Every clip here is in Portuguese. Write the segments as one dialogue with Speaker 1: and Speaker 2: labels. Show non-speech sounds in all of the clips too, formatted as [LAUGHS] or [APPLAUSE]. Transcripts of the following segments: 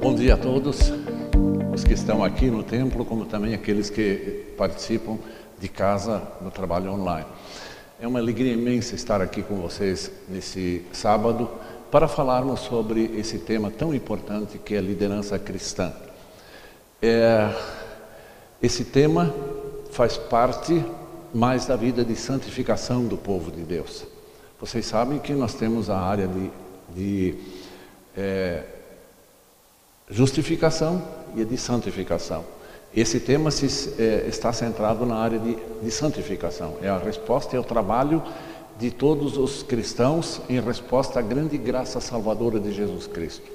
Speaker 1: Bom dia a todos, os que estão aqui no templo, como também aqueles que participam de casa no trabalho online. É uma alegria imensa estar aqui com vocês nesse sábado para falarmos sobre esse tema tão importante que é a liderança cristã. É, esse tema faz parte mais da vida de santificação do povo de Deus. Vocês sabem que nós temos a área de, de é, justificação e de santificação. Esse tema se, é, está centrado na área de, de santificação. É a resposta, é o trabalho de todos os cristãos em resposta à grande graça salvadora de Jesus Cristo.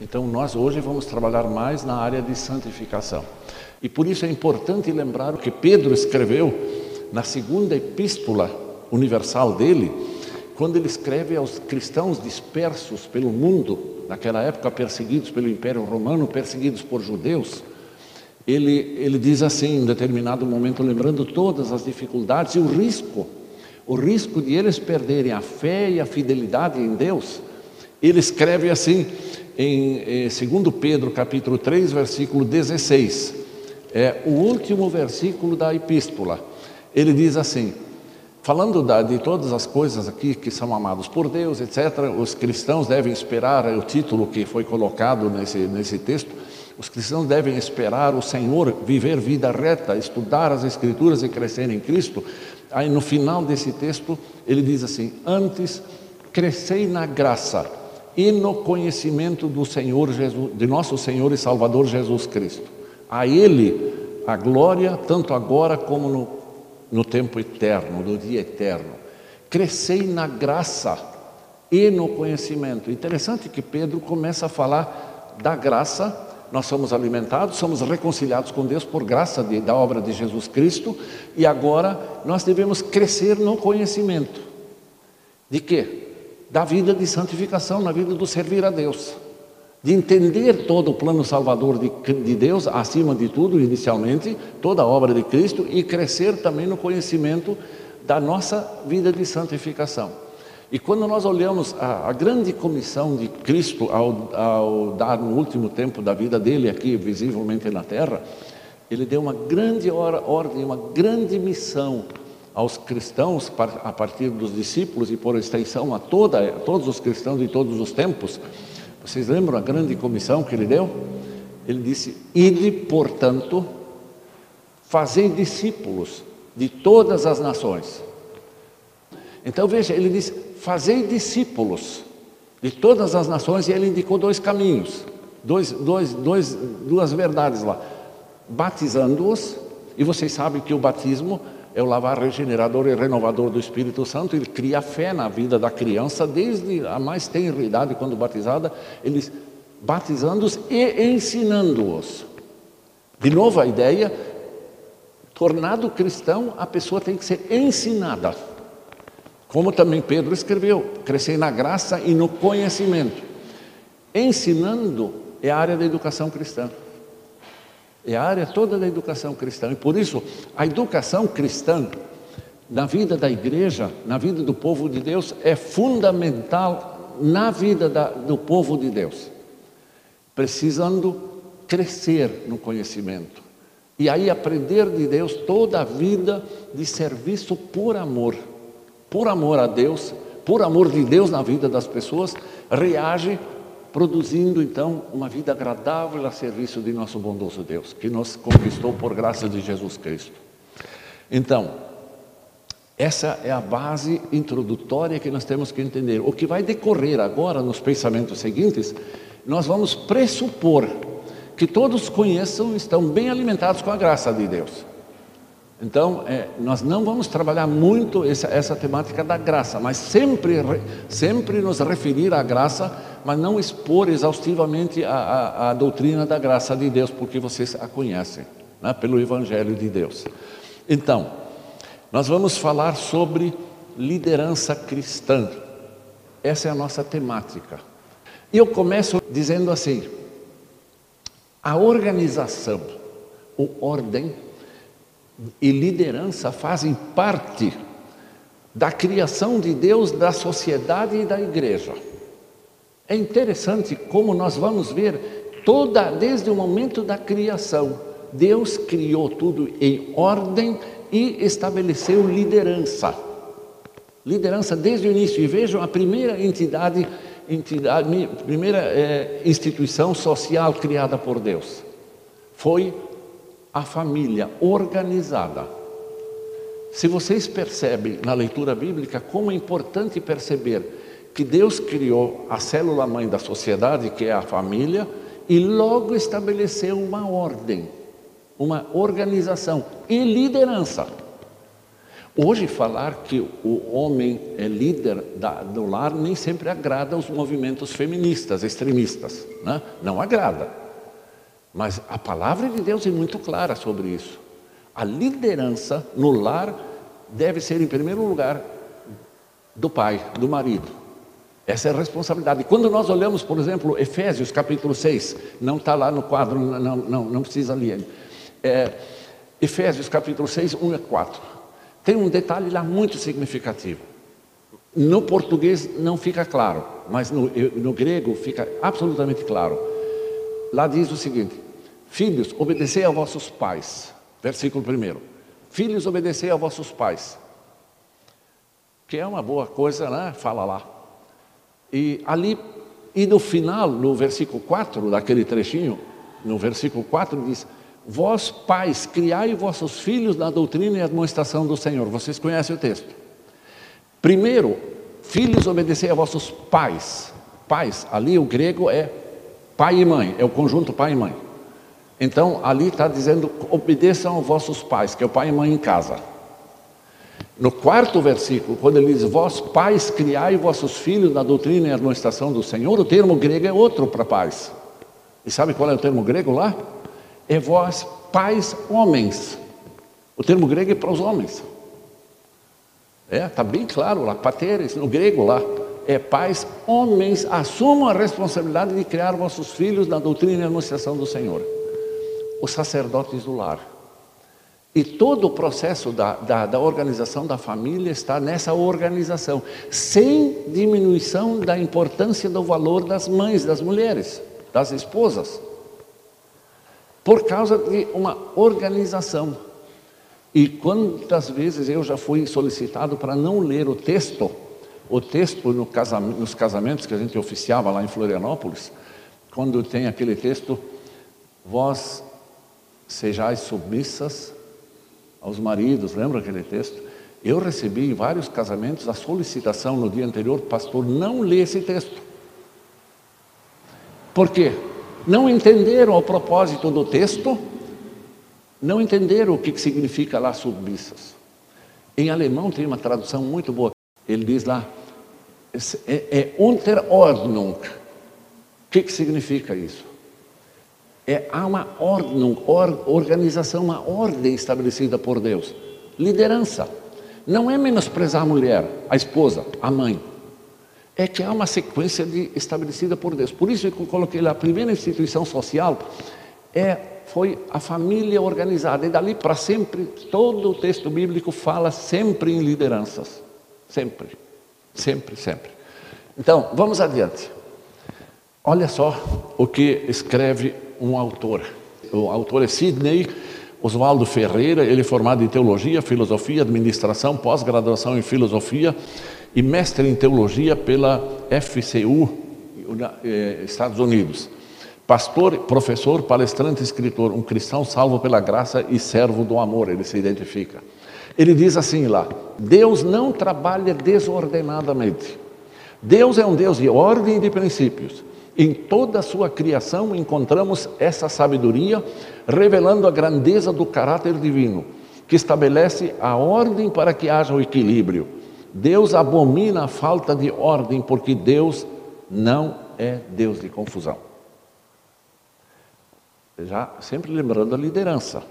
Speaker 1: Então, nós hoje vamos trabalhar mais na área de santificação. E por isso é importante lembrar o que Pedro escreveu na segunda epístola universal dele, quando ele escreve aos cristãos dispersos pelo mundo, naquela época perseguidos pelo Império Romano, perseguidos por judeus, ele, ele diz assim, em determinado momento, lembrando todas as dificuldades e o risco, o risco de eles perderem a fé e a fidelidade em Deus, ele escreve assim em, em 2 Pedro capítulo 3, versículo 16, é o último versículo da epístola. Ele diz assim: Falando da, de todas as coisas aqui que são amados por Deus, etc., os cristãos devem esperar, é o título que foi colocado nesse, nesse texto, os cristãos devem esperar o Senhor, viver vida reta, estudar as Escrituras e crescer em Cristo. Aí no final desse texto, ele diz assim: Antes crescei na graça e no conhecimento do Senhor Jesus, de nosso Senhor e Salvador Jesus Cristo. A Ele a glória, tanto agora como no no tempo eterno, no dia eterno. Crescei na graça e no conhecimento. Interessante que Pedro começa a falar da graça. Nós somos alimentados, somos reconciliados com Deus por graça de, da obra de Jesus Cristo, e agora nós devemos crescer no conhecimento. De quê? Da vida de santificação, na vida do servir a Deus de entender todo o plano salvador de, de, Deus, acima de tudo, inicialmente, toda a obra de Cristo, e crescer também no conhecimento da nossa vida de santificação. E quando nós olhamos a, a grande comissão de Cristo ao, ao, dar no último tempo da vida dele aqui, visivelmente na terra, ele deu uma grande ordem, uma grande missão aos cristãos, a partir dos discípulos e por extensão a, toda, a todos os cristãos de todos os tempos, vocês lembram a grande comissão que ele deu? Ele disse: Ide, portanto, fazei discípulos de todas as nações. Então veja, ele diz: fazei discípulos de todas as nações, e ele indicou dois caminhos, dois, dois, dois, duas verdades lá: batizando-os, e vocês sabem que o batismo é o lavar regenerador e renovador do Espírito Santo, ele cria fé na vida da criança desde a mais tenra idade, quando batizada, eles batizando-os e ensinando-os. De novo a ideia, tornado cristão, a pessoa tem que ser ensinada. Como também Pedro escreveu, crescer na graça e no conhecimento. Ensinando é a área da educação cristã. É a área toda da educação cristã. E por isso, a educação cristã na vida da igreja, na vida do povo de Deus, é fundamental na vida da, do povo de Deus. Precisando crescer no conhecimento. E aí aprender de Deus toda a vida de serviço por amor. Por amor a Deus, por amor de Deus na vida das pessoas, reage produzindo então uma vida agradável a serviço de nosso bondoso Deus, que nos conquistou por graça de Jesus Cristo. Então, essa é a base introdutória que nós temos que entender. O que vai decorrer agora nos pensamentos seguintes, nós vamos pressupor que todos conheçam estão bem alimentados com a graça de Deus. Então, é, nós não vamos trabalhar muito essa, essa temática da graça, mas sempre, sempre nos referir à graça, mas não expor exaustivamente a, a, a doutrina da graça de Deus, porque vocês a conhecem, né, pelo Evangelho de Deus. Então, nós vamos falar sobre liderança cristã. Essa é a nossa temática. E eu começo dizendo assim: a organização, ou ordem, e liderança fazem parte da criação de Deus, da sociedade e da igreja. É interessante como nós vamos ver toda desde o momento da criação, Deus criou tudo em ordem e estabeleceu liderança. Liderança desde o início. E vejam a primeira entidade, entidade primeira é, instituição social criada por Deus. Foi a família organizada. Se vocês percebem na leitura bíblica como é importante perceber que Deus criou a célula mãe da sociedade, que é a família, e logo estabeleceu uma ordem, uma organização e liderança. Hoje, falar que o homem é líder da, do lar nem sempre agrada aos movimentos feministas, extremistas. Né? Não agrada. Mas a palavra de Deus é muito clara sobre isso. A liderança no lar deve ser, em primeiro lugar, do pai, do marido. Essa é a responsabilidade. Quando nós olhamos, por exemplo, Efésios capítulo 6, não está lá no quadro, não, não, não precisa ler. É, Efésios capítulo 6, 1 a 4. Tem um detalhe lá muito significativo. No português não fica claro, mas no, no grego fica absolutamente claro. Lá diz o seguinte: Filhos, obedecei a vossos pais. Versículo 1. Filhos, obedecei a vossos pais. Que é uma boa coisa, né? Fala lá. E ali, e no final, no versículo 4 daquele trechinho, no versículo 4 diz: Vós, pais, criai vossos filhos na doutrina e administração do Senhor. Vocês conhecem o texto. Primeiro, filhos, obedecei a vossos pais. Pais, ali o grego é pai e mãe, é o conjunto pai e mãe. Então, ali está dizendo: obedeçam aos vossos pais, que é o pai e mãe em casa. No quarto versículo, quando ele diz: Vós, pais, criai vossos filhos na doutrina e administração do Senhor, o termo grego é outro para pais. E sabe qual é o termo grego lá? É vós, pais, homens. O termo grego é para os homens. É, está bem claro lá, pateres, no grego lá é, pais, homens, assumam a responsabilidade de criar vossos filhos na doutrina e anunciação do Senhor. Os sacerdotes do lar. E todo o processo da, da, da, organização da família está nessa organização, sem diminuição da importância do valor das mães, das mulheres, das esposas, por causa de uma organização. E quantas vezes eu já fui solicitado para não ler o texto o texto no casamento, nos casamentos que a gente oficiava lá em Florianópolis, quando tem aquele texto, vós sejais submissas aos maridos, lembra aquele texto? Eu recebi em vários casamentos a solicitação no dia anterior, pastor, não lê esse texto. Por quê? Não entenderam o propósito do texto, não entenderam o que significa lá submissas. Em alemão tem uma tradução muito boa. Ele diz lá, é, é Unterordnung. O que, que significa isso? É, há uma or, organização, uma ordem estabelecida por Deus. Liderança. Não é menosprezar a mulher, a esposa, a mãe. É que há uma sequência de, estabelecida por Deus. Por isso que eu coloquei lá, a primeira instituição social é, foi a família organizada. E dali para sempre, todo o texto bíblico fala sempre em lideranças. Sempre. Sempre, sempre. Então, vamos adiante. Olha só o que escreve um autor. O autor é Sidney Oswaldo Ferreira, ele é formado em teologia, filosofia, administração, pós-graduação em filosofia e mestre em teologia pela FCU, eh, Estados Unidos. Pastor, professor, palestrante, escritor, um cristão salvo pela graça e servo do amor, ele se identifica. Ele diz assim lá: Deus não trabalha desordenadamente. Deus é um Deus de ordem e de princípios. Em toda a sua criação encontramos essa sabedoria, revelando a grandeza do caráter divino, que estabelece a ordem para que haja o equilíbrio. Deus abomina a falta de ordem, porque Deus não é Deus de confusão. Já sempre lembrando a liderança.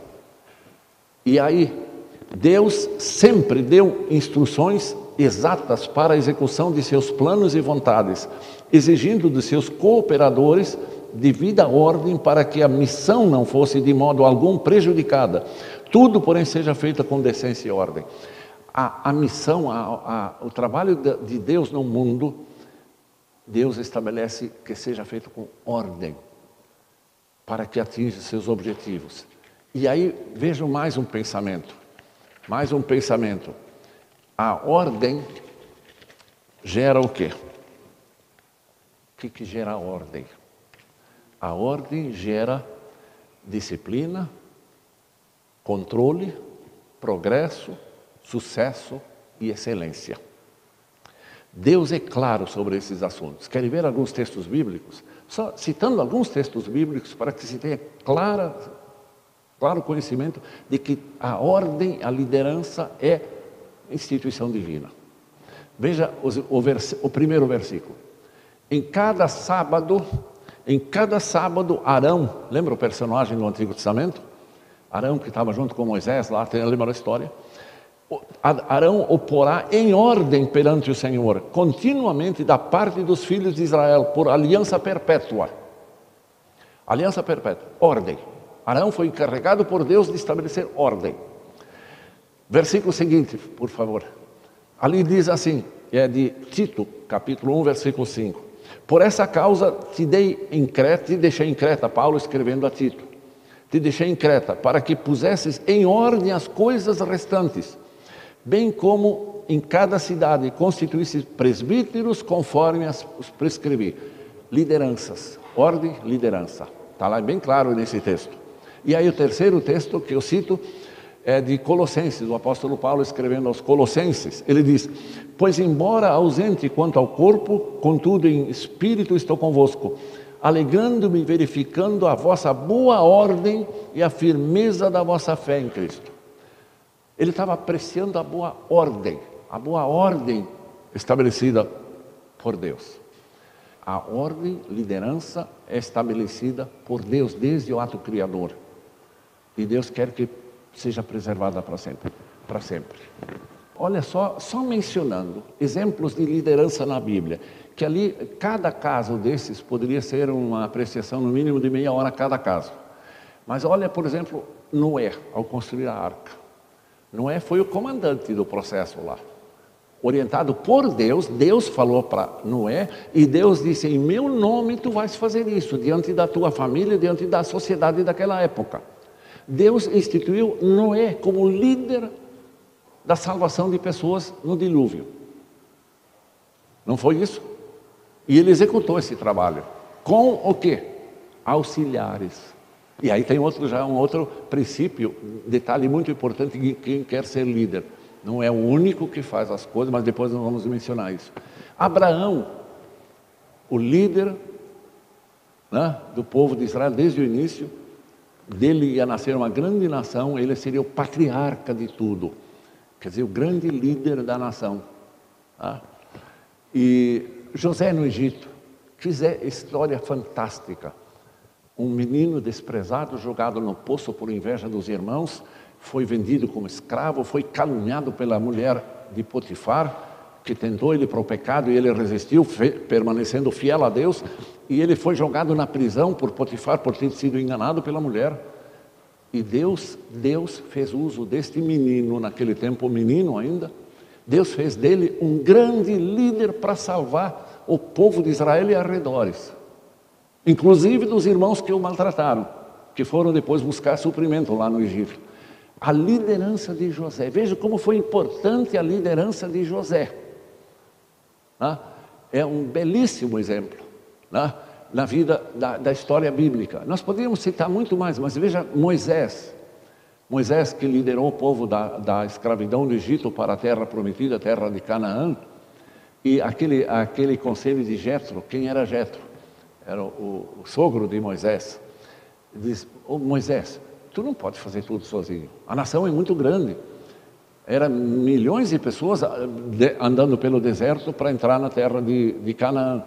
Speaker 1: E aí, Deus sempre deu instruções exatas para a execução de seus planos e vontades, exigindo dos seus cooperadores devida ordem para que a missão não fosse de modo algum prejudicada. Tudo, porém, seja feito com decência e ordem. A, a missão, a, a, o trabalho de Deus no mundo, Deus estabelece que seja feito com ordem. para que atinja seus objetivos. E aí vejam mais um pensamento, mais um pensamento. A ordem gera o quê? O que, que gera ordem? A ordem gera disciplina, controle, progresso, sucesso e excelência. Deus é claro sobre esses assuntos. Querem ver alguns textos bíblicos? Só citando alguns textos bíblicos para que se tenha clara, claro conhecimento de que a ordem, a liderança é instituição divina. Veja o, vers, o primeiro versículo. Em cada sábado, em cada sábado, Arão, lembra o personagem do Antigo Testamento? Arão que estava junto com Moisés, lá lembra a história? Arão o porá em ordem perante o Senhor, continuamente da parte dos filhos de Israel, por aliança perpétua. Aliança perpétua, ordem. Arão foi encarregado por Deus de estabelecer ordem. Versículo seguinte, por favor. Ali diz assim, é de Tito, capítulo 1, versículo 5. Por essa causa te dei em Creta, te deixei em Creta, Paulo escrevendo a Tito. Te deixei em Creta, para que pusesses em ordem as coisas restantes bem como em cada cidade constituísse presbíteros conforme as, prescrevi. Lideranças, ordem, liderança. Está lá bem claro nesse texto. E aí o terceiro texto que eu cito é de Colossenses, o apóstolo Paulo escrevendo aos Colossenses. Ele diz: Pois, embora ausente quanto ao corpo, contudo em espírito estou convosco, alegando-me, verificando a vossa boa ordem e a firmeza da vossa fé em Cristo. Ele estava apreciando a boa ordem, a boa ordem estabelecida por Deus. A ordem, liderança é estabelecida por Deus desde o ato criador. E Deus quer que seja preservada para sempre, para sempre. Olha só, só mencionando exemplos de liderança na Bíblia, que ali cada caso desses poderia ser uma apreciação no mínimo de meia hora cada caso. Mas olha, por exemplo, Noé, ao construir a arca. Noé foi o comandante do processo lá. Orientado por Deus, Deus falou para Noé e Deus disse: Em meu nome tu vais fazer isso, diante da tua família, diante da sociedade daquela época. Deus instituiu Noé como líder da salvação de pessoas no dilúvio. Não foi isso? E ele executou esse trabalho. Com o quê? Auxiliares. E aí tem outro, já um outro princípio, detalhe muito importante de quem quer ser líder. Não é o único que faz as coisas, mas depois nós vamos mencionar isso. Abraão, o líder né, do povo de Israel desde o início, dele ia nascer uma grande nação, ele seria o patriarca de tudo, quer dizer, o grande líder da nação. Tá? E José no Egito, fizer história fantástica um menino desprezado, jogado no poço por inveja dos irmãos, foi vendido como escravo, foi caluniado pela mulher de Potifar, que tentou ele para o pecado e ele resistiu, permanecendo fiel a Deus, e ele foi jogado na prisão por Potifar por ter sido enganado pela mulher. E Deus, Deus fez uso deste menino, naquele tempo menino ainda, Deus fez dele um grande líder para salvar o povo de Israel e arredores inclusive dos irmãos que o maltrataram, que foram depois buscar suprimento lá no Egito. A liderança de José, veja como foi importante a liderança de José. Né? É um belíssimo exemplo né? na vida da, da história bíblica. Nós poderíamos citar muito mais, mas veja Moisés. Moisés que liderou o povo da, da escravidão do Egito para a terra prometida, a terra de Canaã, e aquele, aquele conselho de Jetro, quem era Jetro? era o, o sogro de Moisés, diz: oh, Moisés, tu não pode fazer tudo sozinho. A nação é muito grande. Eram milhões de pessoas ah, andando pelo deserto para entrar na terra de, de Canaã.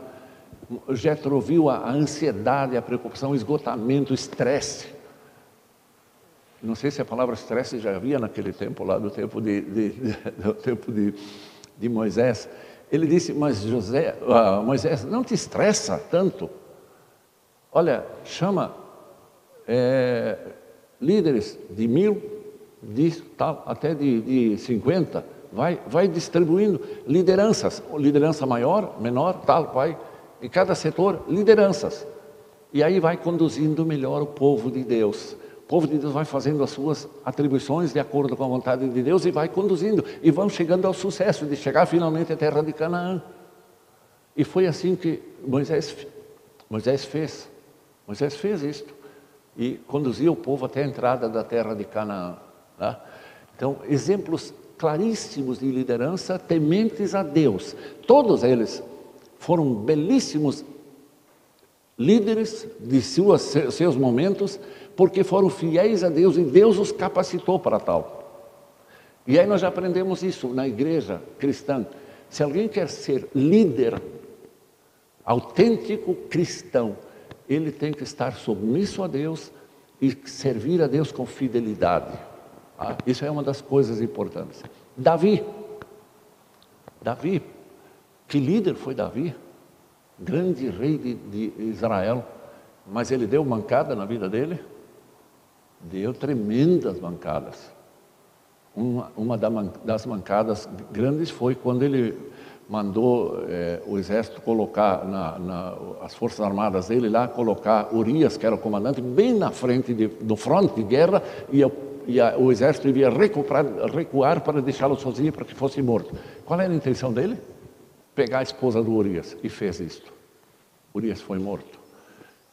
Speaker 1: Jetro viu a, ansiedade, a preocupação, o esgotamento, o estresse. Não sei se a palavra estresse já havia naquele tempo, lá do tempo de, de, de do tempo de, de Moisés. Ele disse, mas José, uh, Moisés, não te estressa tanto. Olha, chama é, líderes de mil, de tal, até de, de 50, vai, vai distribuindo lideranças, liderança maior, menor, tal, vai, em cada setor, lideranças. E aí vai conduzindo melhor o povo de Deus. O povo de Deus vai fazendo as suas atribuições de acordo com a vontade de Deus e vai conduzindo. E vão chegando ao sucesso de chegar finalmente à terra de Canaã. E foi assim que Moisés, Moisés fez. Moisés fez isto. E conduziu o povo até a entrada da terra de Canaã. Tá? Então, exemplos claríssimos de liderança tementes a Deus. Todos eles foram belíssimos líderes de suas, seus momentos, porque foram fiéis a Deus e Deus os capacitou para tal. E aí nós já aprendemos isso na igreja cristã. Se alguém quer ser líder, autêntico cristão, ele tem que estar submisso a Deus e servir a Deus com fidelidade. Ah, isso é uma das coisas importantes. Davi. Davi. Que líder foi Davi? Grande rei de, de Israel. Mas ele deu mancada na vida dele? Deu tremendas mancadas. Uma, uma das mancadas grandes foi quando ele mandou é, o exército colocar, na, na, as forças armadas dele lá, colocar Urias, que era o comandante, bem na frente do fronte de guerra, e, e a, o exército devia recuar, recuar para deixá-lo sozinho para que fosse morto. Qual era a intenção dele? Pegar a esposa do Urias, e fez isto. Urias foi morto.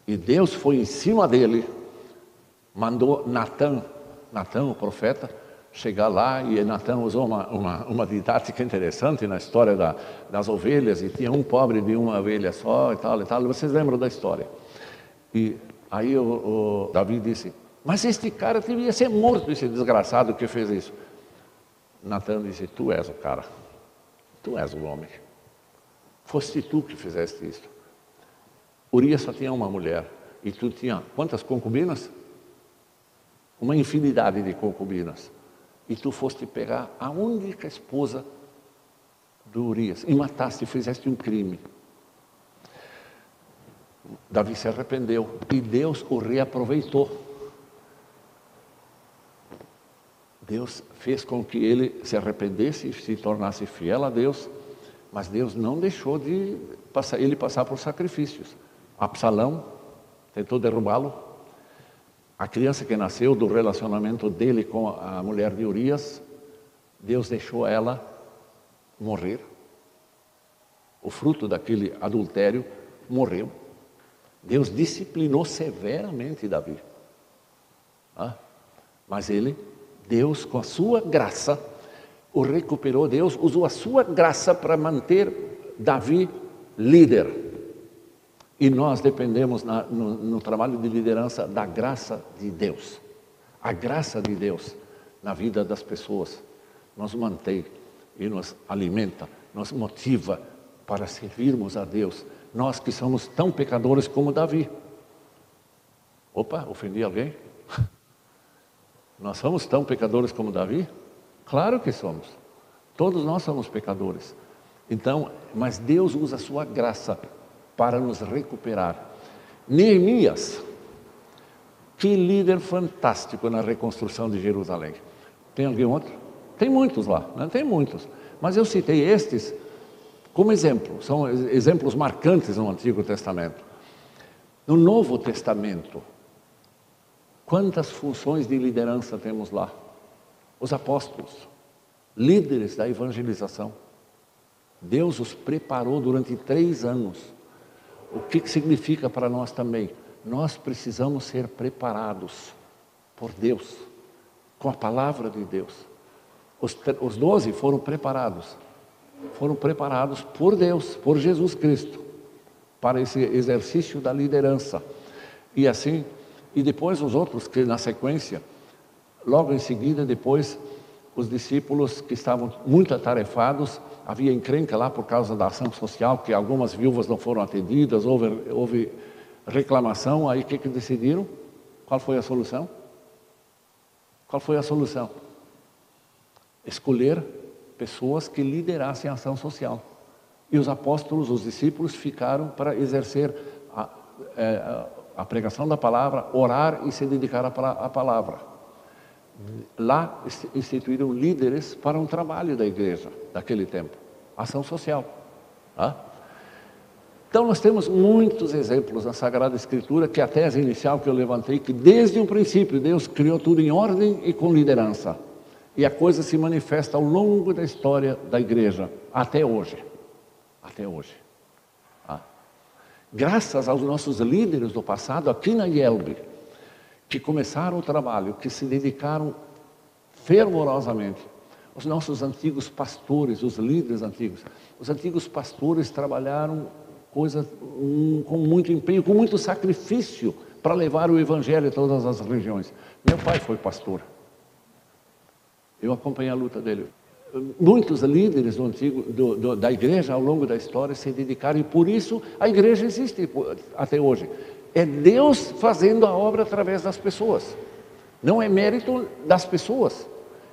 Speaker 1: E Deus foi em cima dele, mandou Natan, Natan, o profeta, chegar lá e Natan usou uma, uma, uma didática interessante na história da, das ovelhas e tinha um pobre de uma ovelha só e tal e tal. Vocês lembram da história? E aí o, o Davi disse: Mas este cara devia ser morto, esse desgraçado que fez isso. Natan disse: Tu és o cara, tu és o homem. Foste tu que fizeste isso. Urias só tinha uma mulher e tu tinha quantas concubinas? Uma infinidade de concubinas e tu foste pegar a única esposa do Urias e mataste fizeste um crime. Davi se arrependeu e Deus o reaproveitou. Deus fez com que ele se arrependesse e se tornasse fiel a Deus, mas Deus não deixou de passar, ele passar por sacrifícios. Absalão tentou derrubá-lo, a criança que nasceu do relacionamento dele com a mulher de Urias, Deus deixou ela morrer. O fruto daquele adultério morreu. Deus disciplinou severamente Davi. Ah, mas ele, Deus, com a sua graça, o recuperou. Deus usou a sua graça para manter Davi líder. E nós dependemos na, no, no trabalho de liderança da graça de Deus. A graça de Deus na vida das pessoas nos mantém e nos alimenta, nos motiva para servirmos a Deus. Nós que somos tão pecadores como Davi. Opa, ofendi alguém? [LAUGHS] Nós somos tão pecadores como Davi? Claro que somos. Todos nós somos pecadores. Então, mas Deus usa a sua graça para nos recuperar. Neemias, que líder fantástico na reconstrução de Jerusalém. Tem alguém outro? Tem muitos lá, né? tem muitos. Mas eu citei estes como exemplo, são exemplos marcantes no Antigo Testamento. No Novo Testamento, quantas funções de liderança temos lá? Os apóstolos, líderes da evangelização. Deus os preparou durante três anos o que, significa para nós também? Nós precisamos ser preparados por Deus, com a palavra de Deus. Os doze foram preparados, foram preparados por Deus, por Jesus Cristo, para esse exercício da liderança. E assim, e depois os outros que na sequência, logo em seguida, depois, os discípulos que estavam muito atarefados, havia encrenca lá por causa da ação social, que algumas viúvas não foram atendidas, houve, houve reclamação, aí o que, que decidiram? Qual foi a solução? Qual foi a solução? Escolher pessoas que liderassem a ação social. E os apóstolos, os discípulos, ficaram para exercer a, é, a pregação da palavra, orar e se dedicar à palavra. Lá instituíram líderes para um trabalho da igreja daquele tempo, ação social. Tá? Então nós temos muitos exemplos na Sagrada Escritura que a tese inicial que eu levantei, que desde o princípio Deus criou tudo em ordem e com liderança. E a coisa se manifesta ao longo da história da igreja, até hoje. Até hoje. Graças aos nossos líderes do passado, aqui na IELB, que começaram o trabalho, que se dedicaram fervorosamente. Os nossos antigos pastores, os líderes antigos, os antigos pastores trabalharam coisas um, com muito empenho, com muito sacrifício para levar o evangelho a todas as regiões. Meu pai foi pastor. Eu acompanhei a luta dele. Muitos líderes do antigo, do, do, da igreja ao longo da história se dedicaram e por isso a igreja existe até hoje. É Deus fazendo a obra através das pessoas. Não é mérito das pessoas.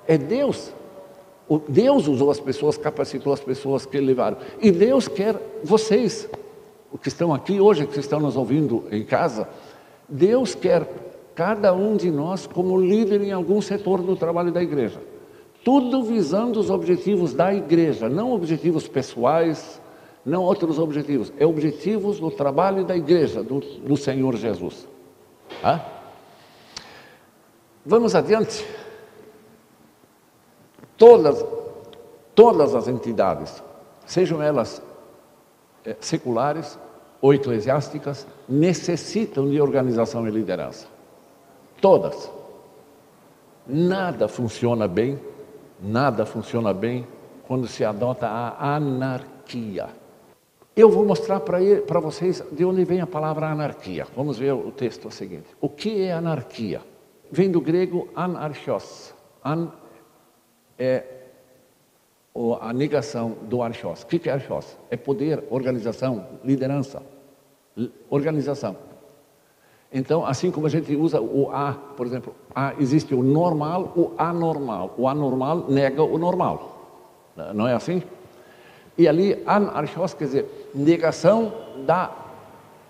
Speaker 1: É Deus. O Deus usou as pessoas, capacitou as pessoas que levaram. E Deus quer vocês, que estão aqui hoje, que estão nos ouvindo em casa. Deus quer cada um de nós como líder em algum setor do trabalho da igreja. Tudo visando os objetivos da igreja, não objetivos pessoais, não outros objetivos, é objetivos do trabalho da igreja, do, do Senhor Jesus. Ah? Vamos adiante. Todas, todas as entidades, sejam elas é, seculares ou eclesiásticas, necessitam de organização e liderança. Todas. Nada funciona bem, nada funciona bem quando se adota a anarquia. Eu vou mostrar para vocês de onde vem a palavra anarquia. Vamos ver o texto seguinte. O que é anarquia? Vem do grego anarchos. An é a negação do archos. O que é archos? É poder, organização, liderança. Organização. Então, assim como a gente usa o A, por exemplo, a, existe o normal, o anormal. O anormal nega o normal. Não é assim? E ali, anarchos quer dizer negação da,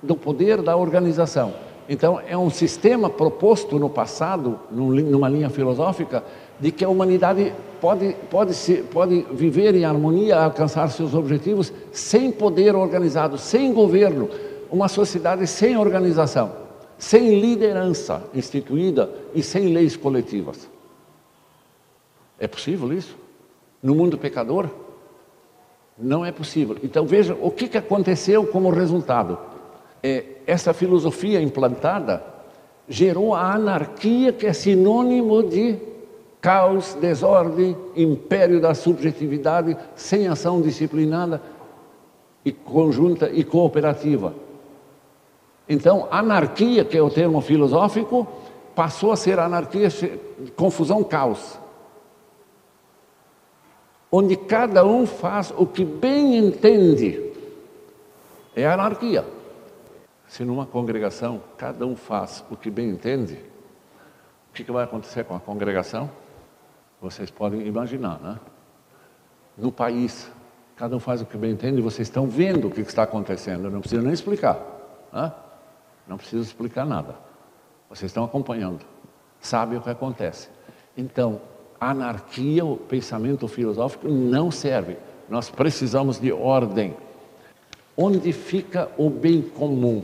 Speaker 1: do poder da organização. Então, é um sistema proposto no passado, numa linha filosófica, de que a humanidade pode, pode, se, pode viver em harmonia, alcançar seus objetivos, sem poder organizado, sem governo, uma sociedade sem organização, sem liderança instituída e sem leis coletivas. É possível isso? No mundo pecador? Não é possível. Então veja o que, aconteceu como resultado. É, essa filosofia implantada gerou a anarquia, que é sinônimo de caos, desordem, império da subjetividade, sem ação disciplinada e conjunta e cooperativa. Então, anarquia, que é o termo filosófico, passou a ser anarquia, confusão, caos onde cada um faz o que bem entende. É anarquia. Se numa congregação cada um faz o que bem entende, o que, vai acontecer com a congregação? Vocês podem imaginar, né? No país, cada um faz o que bem entende, vocês estão vendo o que está acontecendo, não precisa nem explicar. Né? Não precisa explicar nada. Vocês estão acompanhando, sabem o que acontece. Então, anarquia, o pensamento filosófico não serve. Nós precisamos de ordem. Onde fica o bem comum?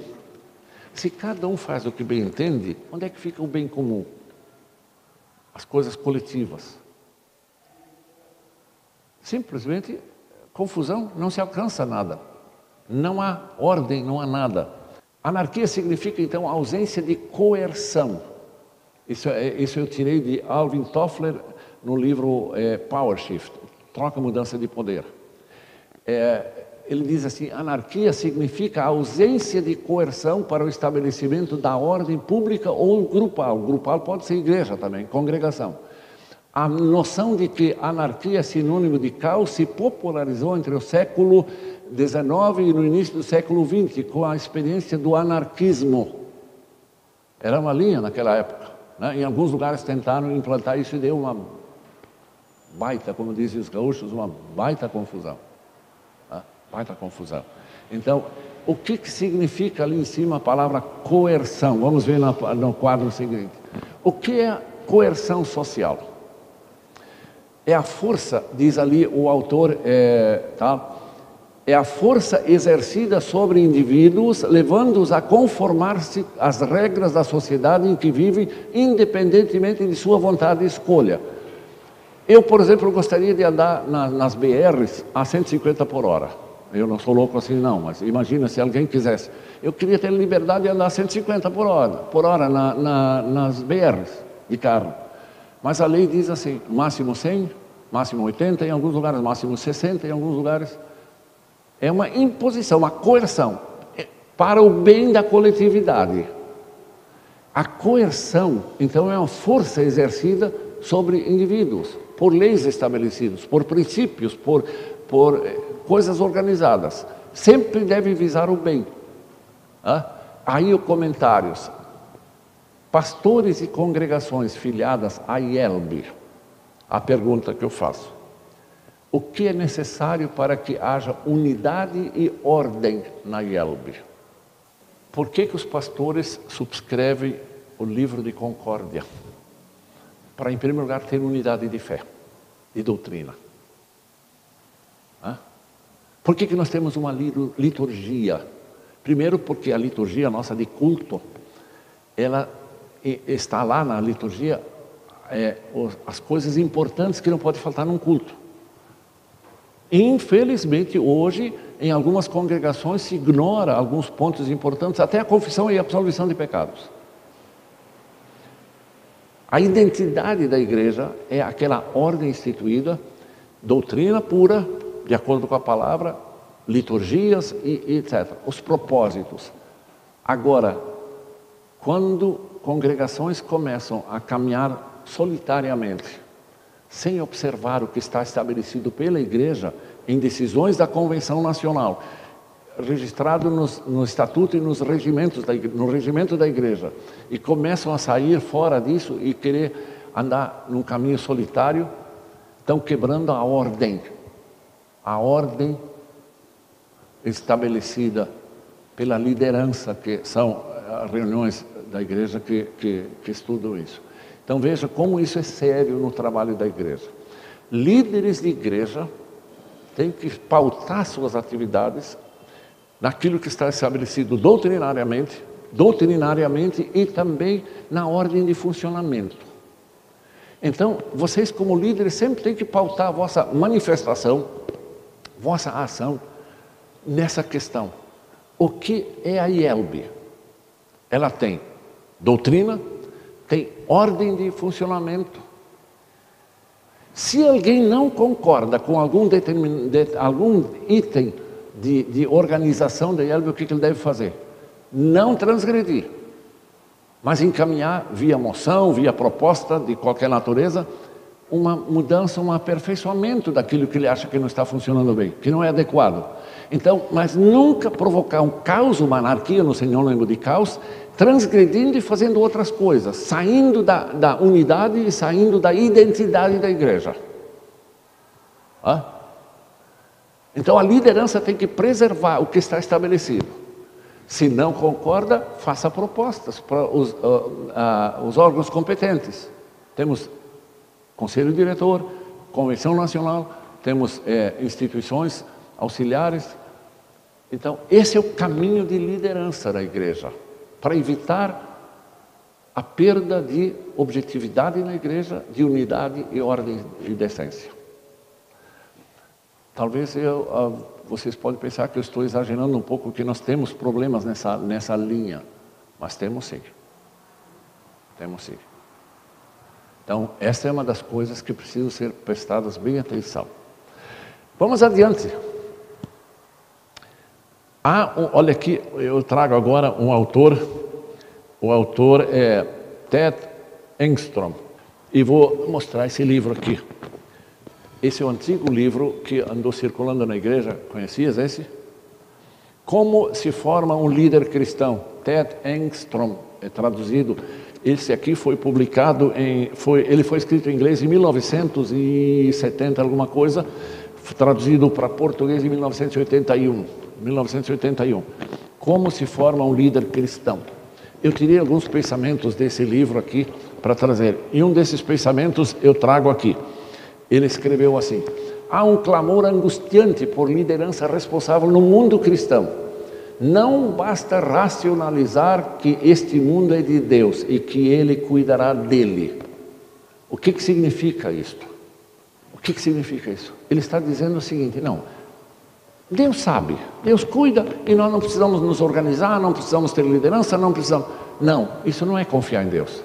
Speaker 1: Se cada um faz o que bem entende, onde é que fica o bem comum? As coisas coletivas. Simplesmente confusão, não se alcança nada. Não há ordem, não há nada. Anarquia significa então ausência de coerção. Isso, é, isso eu tirei de Alvin Toffler no livro é, Power Shift, Troca Mudança de Poder. É, ele diz assim: anarquia significa ausência de coerção para o estabelecimento da ordem pública ou grupal. Grupal pode ser igreja também, congregação. A noção de que anarquia é sinônimo de caos se popularizou entre o século XIX e no início do século XX, com a experiência do anarquismo. Era uma linha naquela época. Né? Em alguns lugares tentaram implantar isso e deu uma baita, como dizem os gaúchos, uma baita confusão. Tá? Baita confusão. Então, o que, que significa ali em cima a palavra coerção? Vamos ver no, no quadro seguinte. O que é coerção social? É a força, diz ali o autor, é, tá? É a força exercida sobre indivíduos, levando-os a conformar-se às regras da sociedade em que vivem, independentemente de sua vontade e escolha. Eu, por exemplo, gostaria de andar na, nas BRs a 150 por hora. Eu não sou louco assim, não, mas imagina se alguém quisesse. Eu queria ter liberdade de andar a 150 por hora, por hora na, na, nas BRs de carro. Mas a lei diz assim: máximo 100, máximo 80, em alguns lugares, máximo 60, em alguns lugares. É uma imposição, uma coerção é para o bem da coletividade. A coerção, então, é uma força exercida sobre indivíduos, por leis estabelecidas, por princípios, por, por eh, coisas organizadas. Sempre deve visar o bem. Ah? Aí os comentários. Pastores e congregações filiadas à IELB. A pergunta que eu faço. O que é necessário para que haja unidade e ordem na IELB? Por que, que os pastores subscrevem o livro de concórdia? Para, em primeiro lugar, ter unidade de fé e doutrina. Por que, que nós temos uma liturgia? Primeiro, porque a liturgia nossa de culto, ela está lá na liturgia é, as coisas importantes que não pode faltar num culto. Infelizmente, hoje, em algumas congregações, se ignora alguns pontos importantes, até a confissão e a absolvição de pecados. A identidade da igreja é aquela ordem instituída, doutrina pura, de acordo com a palavra, liturgias e, e etc. Os propósitos. Agora, quando congregações começam a caminhar solitariamente, sem observar o que está estabelecido pela igreja em decisões da Convenção Nacional, registrado nos, no estatuto e nos regimentos da, no regimento da igreja, e começam a sair fora disso e querer andar num caminho solitário, estão quebrando a ordem a ordem estabelecida pela liderança, que são as reuniões da igreja que, que, que estudam isso. Então veja como isso é sério no trabalho da igreja. Líderes de igreja têm que pautar suas atividades naquilo que está estabelecido doutrinariamente, doutrinariamente e também na ordem de funcionamento. Então, vocês como líderes sempre têm que pautar a vossa manifestação, vossa ação nessa questão. O que é a IELB? Ela tem doutrina, tem ordem de funcionamento. Se alguém não concorda com algum, de, algum item de, de, organização da IELB, o que, que ele deve fazer? Não transgredir, mas encaminhar via moção, via proposta de qualquer natureza, uma mudança, um aperfeiçoamento daquilo que ele acha que não está funcionando bem, que não é adequado. Então, mas nunca provocar um caos, uma anarquia, no Senhor lembro de caos, transgredindo e fazendo outras coisas, saindo da, da unidade e saindo da identidade da igreja. Ah? Então a liderança tem que preservar o que está estabelecido. Se não concorda, faça propostas para os, uh, uh, os órgãos competentes. Temos conselho diretor, convenção nacional, temos é, instituições auxiliares. Então, esse é o caminho de liderança da igreja, para evitar a perda de objetividade na igreja, de unidade e ordem e decência. Talvez eu, uh, vocês podem pensar que eu estou exagerando um pouco, que nós temos problemas nessa, nessa linha, mas temos sim. Temos sim. Então, essa é uma das coisas que precisam ser prestadas bem atenção. Vamos adiante. Um, olha aqui, eu trago agora um autor, o autor é Ted Engstrom, e vou mostrar esse livro aqui. Esse é o antigo livro que andou circulando na igreja, conhecias esse? Como se forma um líder cristão, Ted Engstrom, é traduzido esse aqui foi publicado em, foi, ele foi escrito em inglês em 1970 alguma coisa, traduzido para português em 1981. 1981. Como se forma um líder cristão? Eu tirei alguns pensamentos desse livro aqui para trazer. E um desses pensamentos eu trago aqui. Ele escreveu assim: há um clamor angustiante por liderança responsável no mundo cristão. Não basta racionalizar que este mundo é de Deus e que Ele cuidará dele. O que, que significa isto? O que, que significa isso? Ele está dizendo o seguinte: não, Deus sabe, Deus cuida e nós não precisamos nos organizar, não precisamos ter liderança, não precisamos. Não, isso não é confiar em Deus.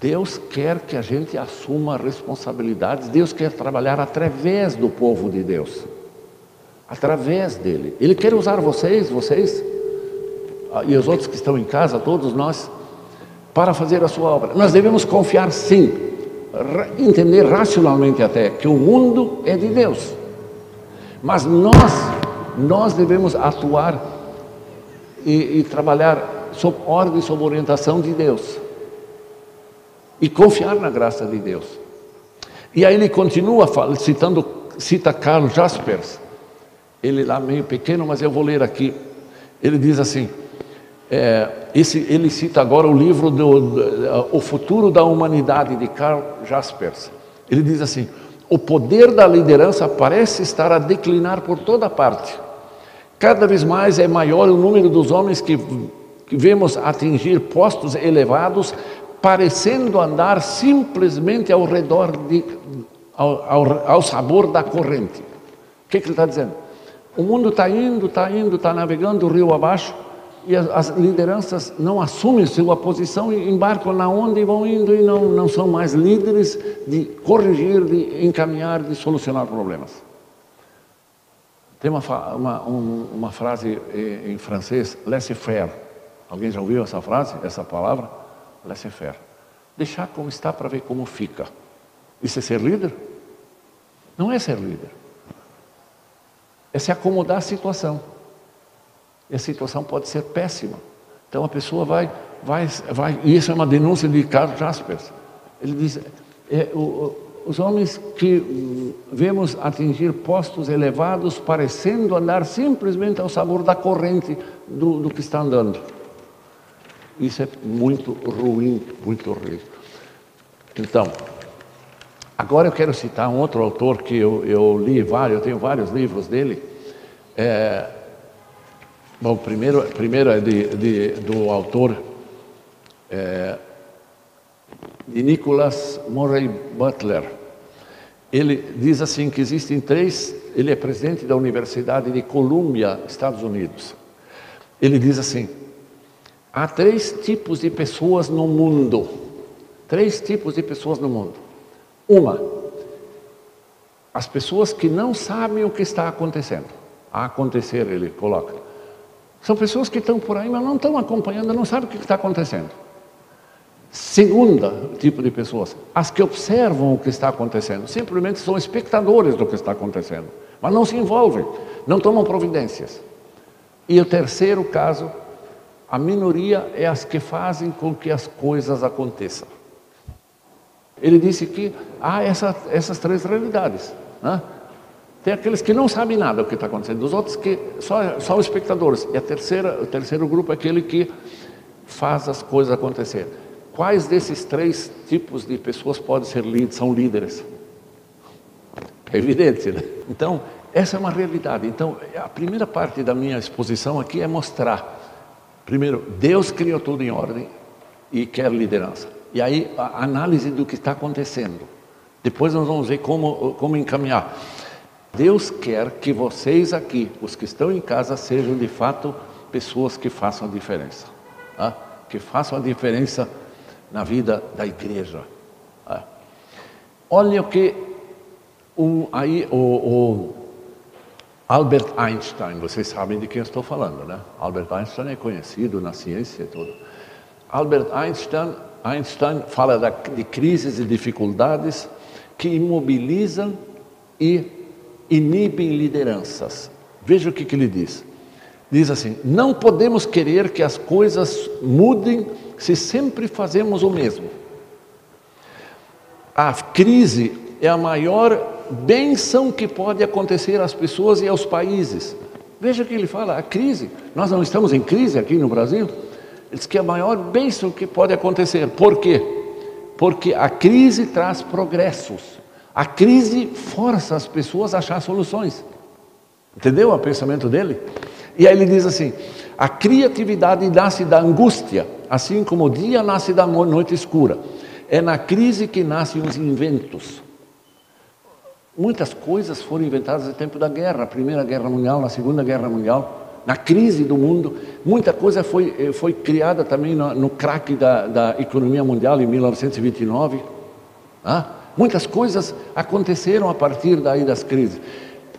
Speaker 1: Deus quer que a gente assuma responsabilidades, Deus quer trabalhar através do povo de Deus, através dele. Ele quer usar vocês, vocês ah, e os outros que estão em casa, todos nós, para fazer a sua obra. Nós devemos confiar sim, entender racionalmente até que o mundo é de Deus. Mas nós, nós devemos atuar e, e trabalhar sob ordem, sob orientação de Deus e confiar na graça de Deus. E aí ele continua citando, cita Carl Jaspers, ele lá meio pequeno, mas eu vou ler aqui. Ele diz assim: é, esse, ele cita agora o livro do, do, O Futuro da Humanidade de Carl Jaspers. Ele diz assim: o poder da liderança parece estar a declinar por toda parte. Cada vez mais é maior o número dos homens que, que vemos atingir postos elevados parecendo andar simplesmente ao redor, de, ao, ao, ao sabor da corrente. O que, que ele está dizendo? O mundo está indo, está indo, está navegando rio abaixo e as, as, lideranças não assumem sua posição e embarcam na onda e vão indo e não, não são mais líderes de corrigir, de encaminhar, de solucionar problemas. Tem uma, uma, uma frase em francês, laissez-faire. Alguém já ouviu essa frase, essa palavra? laissez-faire. Deixar como está para ver como fica. Isso é ser líder? Não é ser líder. É se acomodar à situação. E a situação pode ser péssima. Então a pessoa vai, vai, vai. E isso é uma denúncia de Carlos Jaspers. Ele diz: é, o, os homens que vemos atingir postos elevados, parecendo andar simplesmente ao sabor da corrente do, do que está andando. Isso é muito ruim, muito ruim. Então, agora eu quero citar um outro autor que eu, eu li vários, eu tenho vários livros dele. É, bom, primeiro, primeiro é de, de, do autor é, de Nicholas Murray Butler. Ele diz assim que existem três, ele é presidente da Universidade de Columbia, Estados Unidos. Ele diz assim, Há três tipos de pessoas no mundo. Três tipos de pessoas no mundo. Uma, as pessoas que não sabem o que está acontecendo. A acontecer, ele coloca. São pessoas que estão por aí, mas não estão acompanhando, não sabem o que está acontecendo. Segunda tipo de pessoas, as que observam o que está acontecendo, simplesmente são espectadores do que está acontecendo, mas não se envolvem, não tomam providências. E o terceiro caso a minoria é as que fazem com que as coisas aconteçam. Ele disse que há essa, essas três realidades. Né? Tem aqueles que não sabem nada do que está acontecendo, os outros que só são espectadores. E a terceira, o terceiro grupo é aquele que faz as coisas acontecer. Quais desses três tipos de pessoas podem ser líderes, são líderes? É evidente, né? Então, essa é uma realidade. Então, a primeira parte da minha exposição aqui é mostrar Primeiro, Deus criou tudo em ordem e quer liderança. E aí, a análise do que está acontecendo. Depois nós vamos ver como, como encaminhar. Deus quer que vocês aqui, os que estão em casa, sejam de fato pessoas que façam a diferença. Tá? Que façam a diferença na vida da igreja. Tá? Olha o que aí o, o Albert Einstein, vocês sabem de quem eu estou falando, né? Albert Einstein é conhecido na ciência toda. Albert Einstein, Einstein fala da, de crises e dificuldades que imobilizam e inibem lideranças. Veja o que, que ele diz. Diz assim: não podemos querer que as coisas mudem se sempre fazemos o mesmo. A crise é a maior bênção que pode acontecer às pessoas e aos países. Veja que ele fala, a crise, nós não estamos em crise aqui no Brasil, ele diz que é a maior bênção que pode acontecer. Por quê? Porque a crise traz progressos. A crise força as pessoas a achar soluções. Entendeu o pensamento dele? E aí ele diz assim: a criatividade nasce da angústia, assim como o dia nasce da noite escura. É na crise que nascem os inventos. Muitas coisas foram inventadas no tempo da guerra, a Primeira Guerra Mundial, na Segunda Guerra Mundial, na crise do mundo. Muita coisa foi, eh, foi criada também no, no craque da, da, economia mundial em 1929. Ah, muitas coisas aconteceram a partir daí das crises.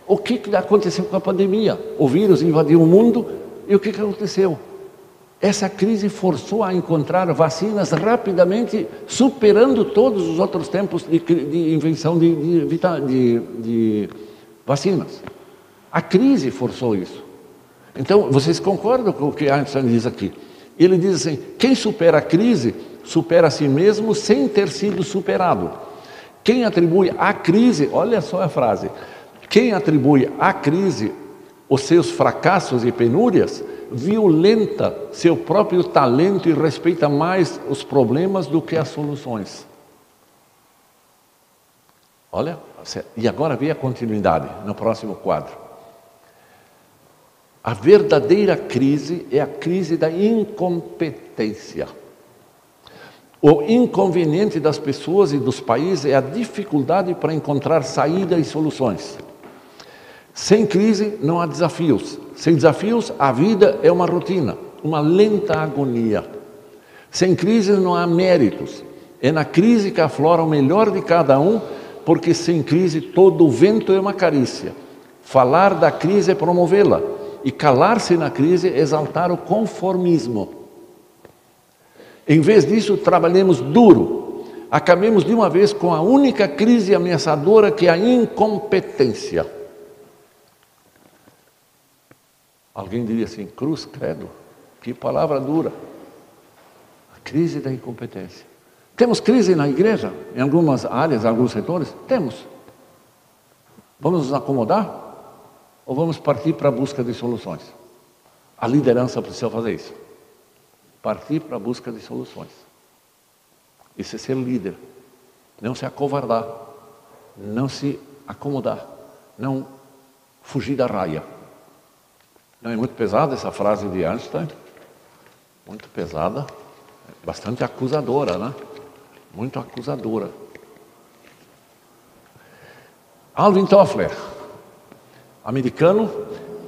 Speaker 1: O que, aconteceu com a pandemia? O vírus invadiu o mundo e o que, que aconteceu? Essa crise forçou a encontrar vacinas rapidamente, superando todos os outros tempos de, de invenção de, de, de, vacinas. A crise forçou isso. Então, vocês concordam com o que Einstein diz aqui? Ele diz assim: quem supera a crise, supera a si mesmo sem ter sido superado. Quem atribui à crise, olha só a frase, quem atribui à crise os seus fracassos e penúrias, violenta seu próprio talento e respeita mais os problemas do que as soluções. Olha, e agora vem a continuidade no próximo quadro. A verdadeira crise é a crise da incompetência. O inconveniente das pessoas e dos países é a dificuldade para encontrar saída e soluções. Sem crise não há desafios. Sem desafios, a vida é uma rotina, uma lenta agonia. Sem crise não há méritos. É na crise que aflora o melhor de cada um, porque sem crise todo o vento é uma carícia. Falar da crise é promovê-la, e calar-se na crise é exaltar o conformismo. Em vez disso, trabalhemos duro, acabemos de uma vez com a única crise ameaçadora que é a incompetência. Alguém diria assim: cruz, credo, que palavra dura. A crise da incompetência. Temos crise na igreja, em algumas áreas, em alguns setores? Temos. Vamos nos acomodar? Ou vamos partir para a busca de soluções? A liderança precisa fazer isso. Partir para a busca de soluções. Isso é ser líder. Não se acovardar. Não se acomodar. Não fugir da raia. Não é muito pesada essa frase de Einstein? Muito pesada, bastante acusadora, né? Muito acusadora. Alvin Toffler, americano,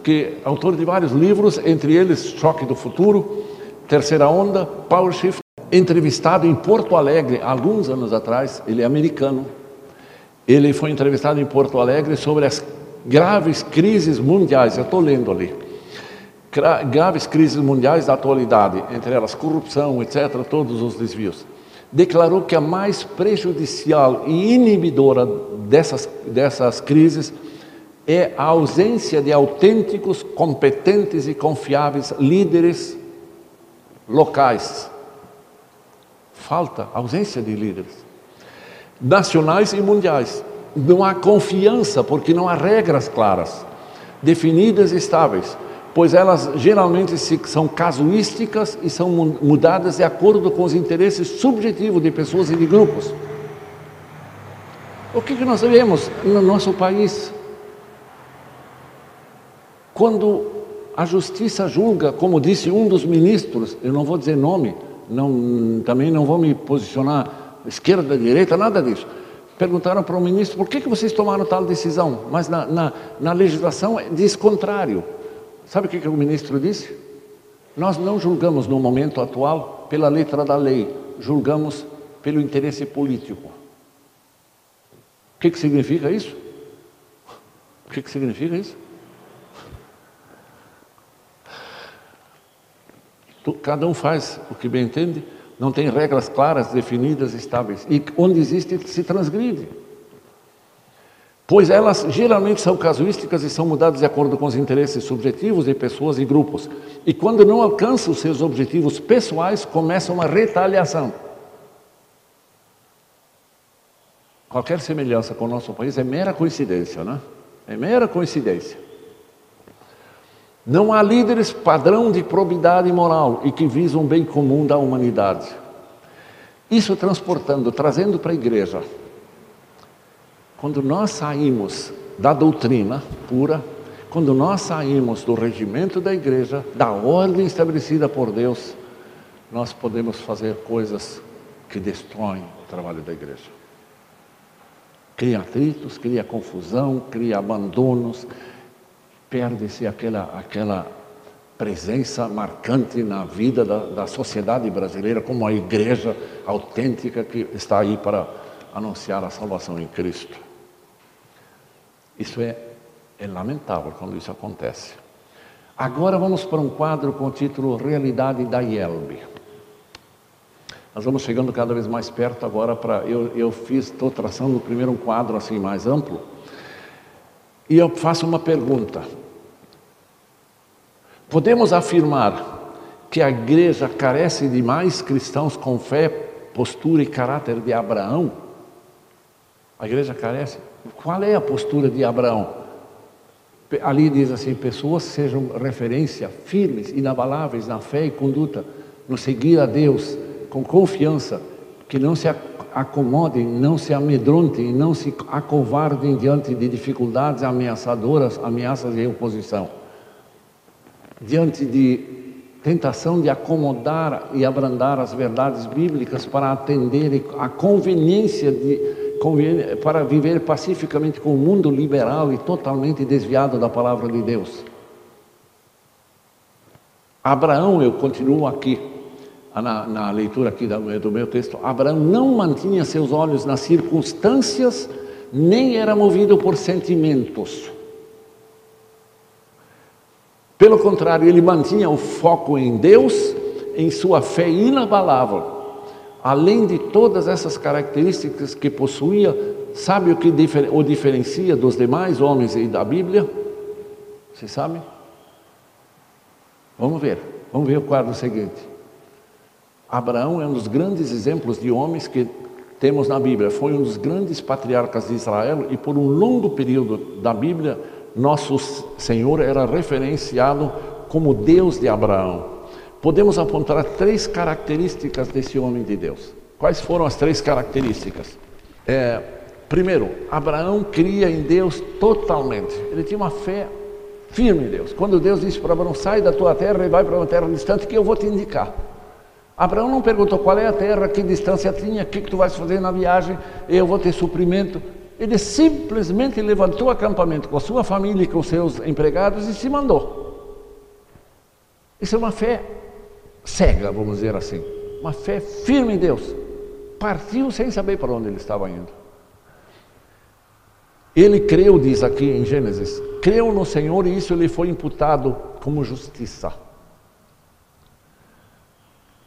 Speaker 1: que é autor de vários livros, entre eles Choque do Futuro, Terceira Onda, Power Shift, entrevistado em Porto Alegre alguns anos atrás, ele é americano. Ele foi entrevistado em Porto Alegre sobre as graves crises mundiais. Eu estou lendo ali graves crises mundiais da atualidade, entre elas corrupção, etc., todos os desvios, declarou que a mais prejudicial e inibidora dessas, dessas crises é a ausência de autênticos, competentes e confiáveis líderes locais. Falta ausência de líderes nacionais e mundiais. Não há confiança porque não há regras claras, definidas e estáveis pois elas geralmente são casuísticas e são mudadas de acordo com os interesses subjetivos de pessoas e de grupos. O que, nós vemos no nosso país? Quando a justiça julga, como disse um dos ministros, eu não vou dizer nome, não, também não vou me posicionar esquerda, direita, nada disso. Perguntaram para o ministro por que, que vocês tomaram tal decisão, mas na, na, na legislação diz contrário. Sabe o que, que o ministro disse? Nós não julgamos no momento atual pela letra da lei, julgamos pelo interesse político. O que, que significa isso? O que, que significa isso? Cada um faz o que bem entende, não tem regras claras, definidas, estáveis. E onde existe, se transgride pois elas geralmente são casuísticas e são mudadas de acordo com os interesses subjetivos de pessoas e grupos. E quando não alcançam seus objetivos pessoais, começa uma retaliação. Qualquer semelhança com o nosso país é mera coincidência, né? É mera coincidência. Não há líderes padrão de probidade moral e que visam o bem comum da humanidade. Isso transportando, trazendo para a igreja Quando nós saímos da doutrina pura, quando nós saímos do regimento da igreja, da ordem estabelecida por Deus, nós podemos fazer coisas que destroem o trabalho da igreja. Cria atritos, cria confusão, cria abandonos, perde-se aquela, aquela presença marcante na vida da, da sociedade brasileira, como a igreja autêntica que está aí para anunciar a salvação em Cristo. Isso é, é lamentável quando isso acontece. Agora vamos para um quadro com o título Realidade da IELB. Nós vamos chegando cada vez mais perto agora para. Eu, eu fiz, estou traçando primeiro um quadro assim mais amplo. E eu faço uma pergunta. Podemos afirmar que a igreja carece de mais cristãos com fé, postura e caráter de Abraão? A igreja carece? Qual é a postura de Abraão? Ali diz assim: pessoas sejam referência firmes, inabaláveis na fé e conduta, no seguir a Deus com confiança, que não se acomodem, não se amedrontem, não se acovardem diante de dificuldades ameaçadoras, ameaças e oposição. Diante de tentação de acomodar e abrandar as verdades bíblicas para atender a conveniência de para viver pacificamente com o mundo liberal e totalmente desviado da palavra de Deus. Abraão, eu continuo aqui, na, na leitura aqui do, do meu texto, Abraão não mantinha seus olhos nas circunstâncias, nem era movido por sentimentos. Pelo contrário, ele mantinha o foco em Deus, em sua fé inabalável. Além de todas essas características que possuía, sabe o que o diferencia dos demais homens e da Bíblia? Você sabe? Vamos ver, vamos ver o quadro seguinte. Abraão é um dos grandes exemplos de homens que temos na Bíblia. Foi um dos grandes patriarcas de Israel e por um longo período da Bíblia, nosso Senhor era referenciado como Deus de Abraão. Podemos apontar três características desse homem de Deus. Quais foram as três características? É, primeiro, Abraão cria em Deus totalmente. Ele tinha uma fé firme em Deus. Quando Deus disse para Abraão: sai da tua terra e vai para uma terra distante que eu vou te indicar. Abraão não perguntou qual é a terra, que distância tinha, o que, que tu vais fazer na viagem, eu vou ter suprimento. Ele simplesmente levantou o acampamento com a sua família e com seus empregados e se mandou. Isso é uma fé cega, vamos dizer assim. Uma fé firme em Deus. Partiu sem saber para onde ele estava indo. Ele creu, diz aqui em Gênesis, creu no Senhor e isso lhe foi imputado como justiça.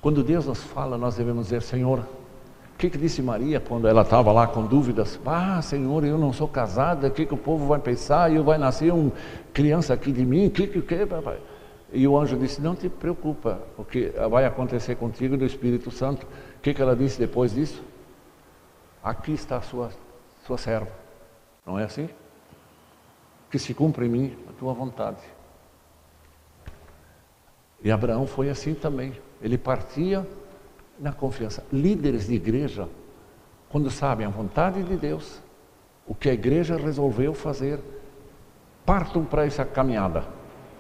Speaker 1: Quando Deus nos fala, nós devemos dizer: Senhor, o que, que disse Maria quando ela estava lá com dúvidas? Ah, Senhor, eu não sou casada, o que, que o povo vai pensar? Eu vai nascer uma criança aqui de mim? O que, que, que, papai? E o anjo disse: Não te preocupa, o que vai acontecer contigo do Espírito Santo. O que, que ela disse depois disso? Aqui está a sua, sua serva. Não é assim? Que se cumpra em mim a tua vontade. E Abraão foi assim também. Ele partia na confiança. Líderes de igreja, quando sabem a vontade de Deus, o que a igreja resolveu fazer, partam para essa caminhada,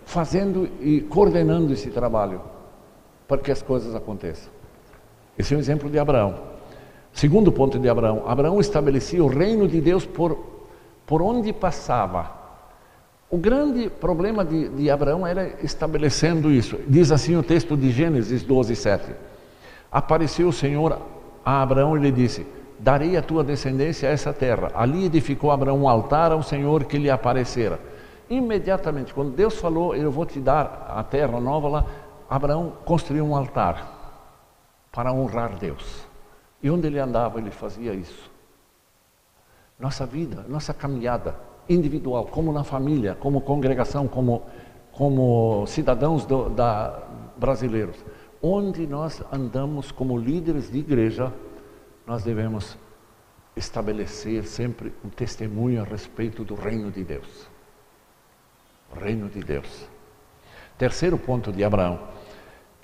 Speaker 1: fazendo e coordenando esse trabalho, para que as coisas aconteçam. Esse é um exemplo de Abraão. Segundo ponto de Abraão: Abraão estabelecia o reino de Deus por, por onde passava. O grande problema de, de, Abraão era estabelecendo isso. Diz assim o texto de Gênesis 12, 7. Apareceu o Senhor a Abraão e lhe disse: Darei a tua descendência a essa terra. Ali edificou Abraão um altar ao Senhor que lhe aparecera. Imediatamente, quando Deus falou, Eu vou te dar a terra nova lá, Abraão construiu um altar para honrar Deus. E onde ele andava, ele fazia isso. Nossa vida, nossa caminhada, individual, como na família, como congregação, como, como cidadãos do, da, brasileiros. Onde nós andamos como líderes de igreja, nós devemos estabelecer sempre um testemunho a respeito do reino de Deus. O reino de Deus. Terceiro ponto de Abraão.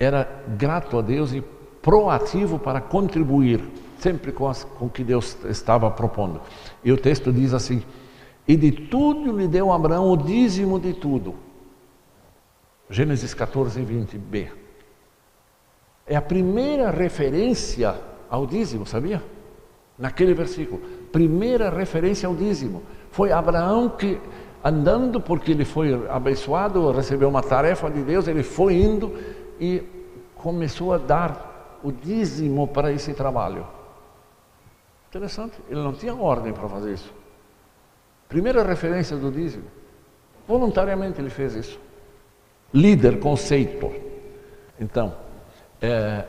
Speaker 1: Era grato a Deus e proativo para contribuir sempre com, as, com o que Deus estava propondo. E o texto diz assim: E de tudo lhe deu Abraão o dízimo de tudo. Gênesis 14, 20b. É a primeira referência ao dízimo, sabia? Naquele versículo. Primeira referência ao dízimo. Foi Abraão que, andando, porque ele foi abençoado, recebeu uma tarefa de Deus, ele foi indo e começou a dar o dízimo para esse trabalho. Interessante, ele não tinha ordem para fazer isso. Primeira referência do dízimo. Voluntariamente ele fez isso. Líder, conceito. Então, é,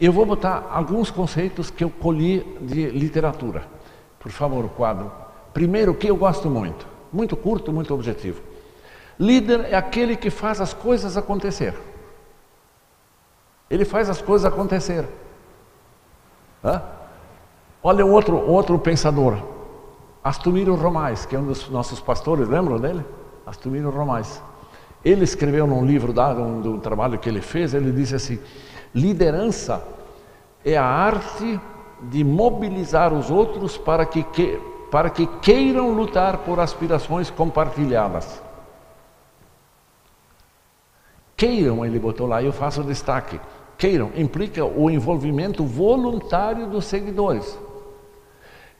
Speaker 1: eu vou botar alguns conceitos que eu colhi de literatura. Por favor, o quadro. Primeiro, o que eu gosto muito. Muito curto, muito objetivo. Líder é aquele que faz as coisas acontecer. Ele faz as coisas acontecer. Hã? Olha outro, outro pensador, Astumiro Romais, que é um dos nossos pastores, lembram dele? Astumiro Romais. Ele escreveu num livro dado, um, do trabalho que ele fez, ele disse assim: liderança é a arte de mobilizar os outros para que, que, para que queiram lutar por aspirações compartilhadas. Queiram, ele botou lá, eu faço destaque. Queiram implica o envolvimento voluntário dos seguidores.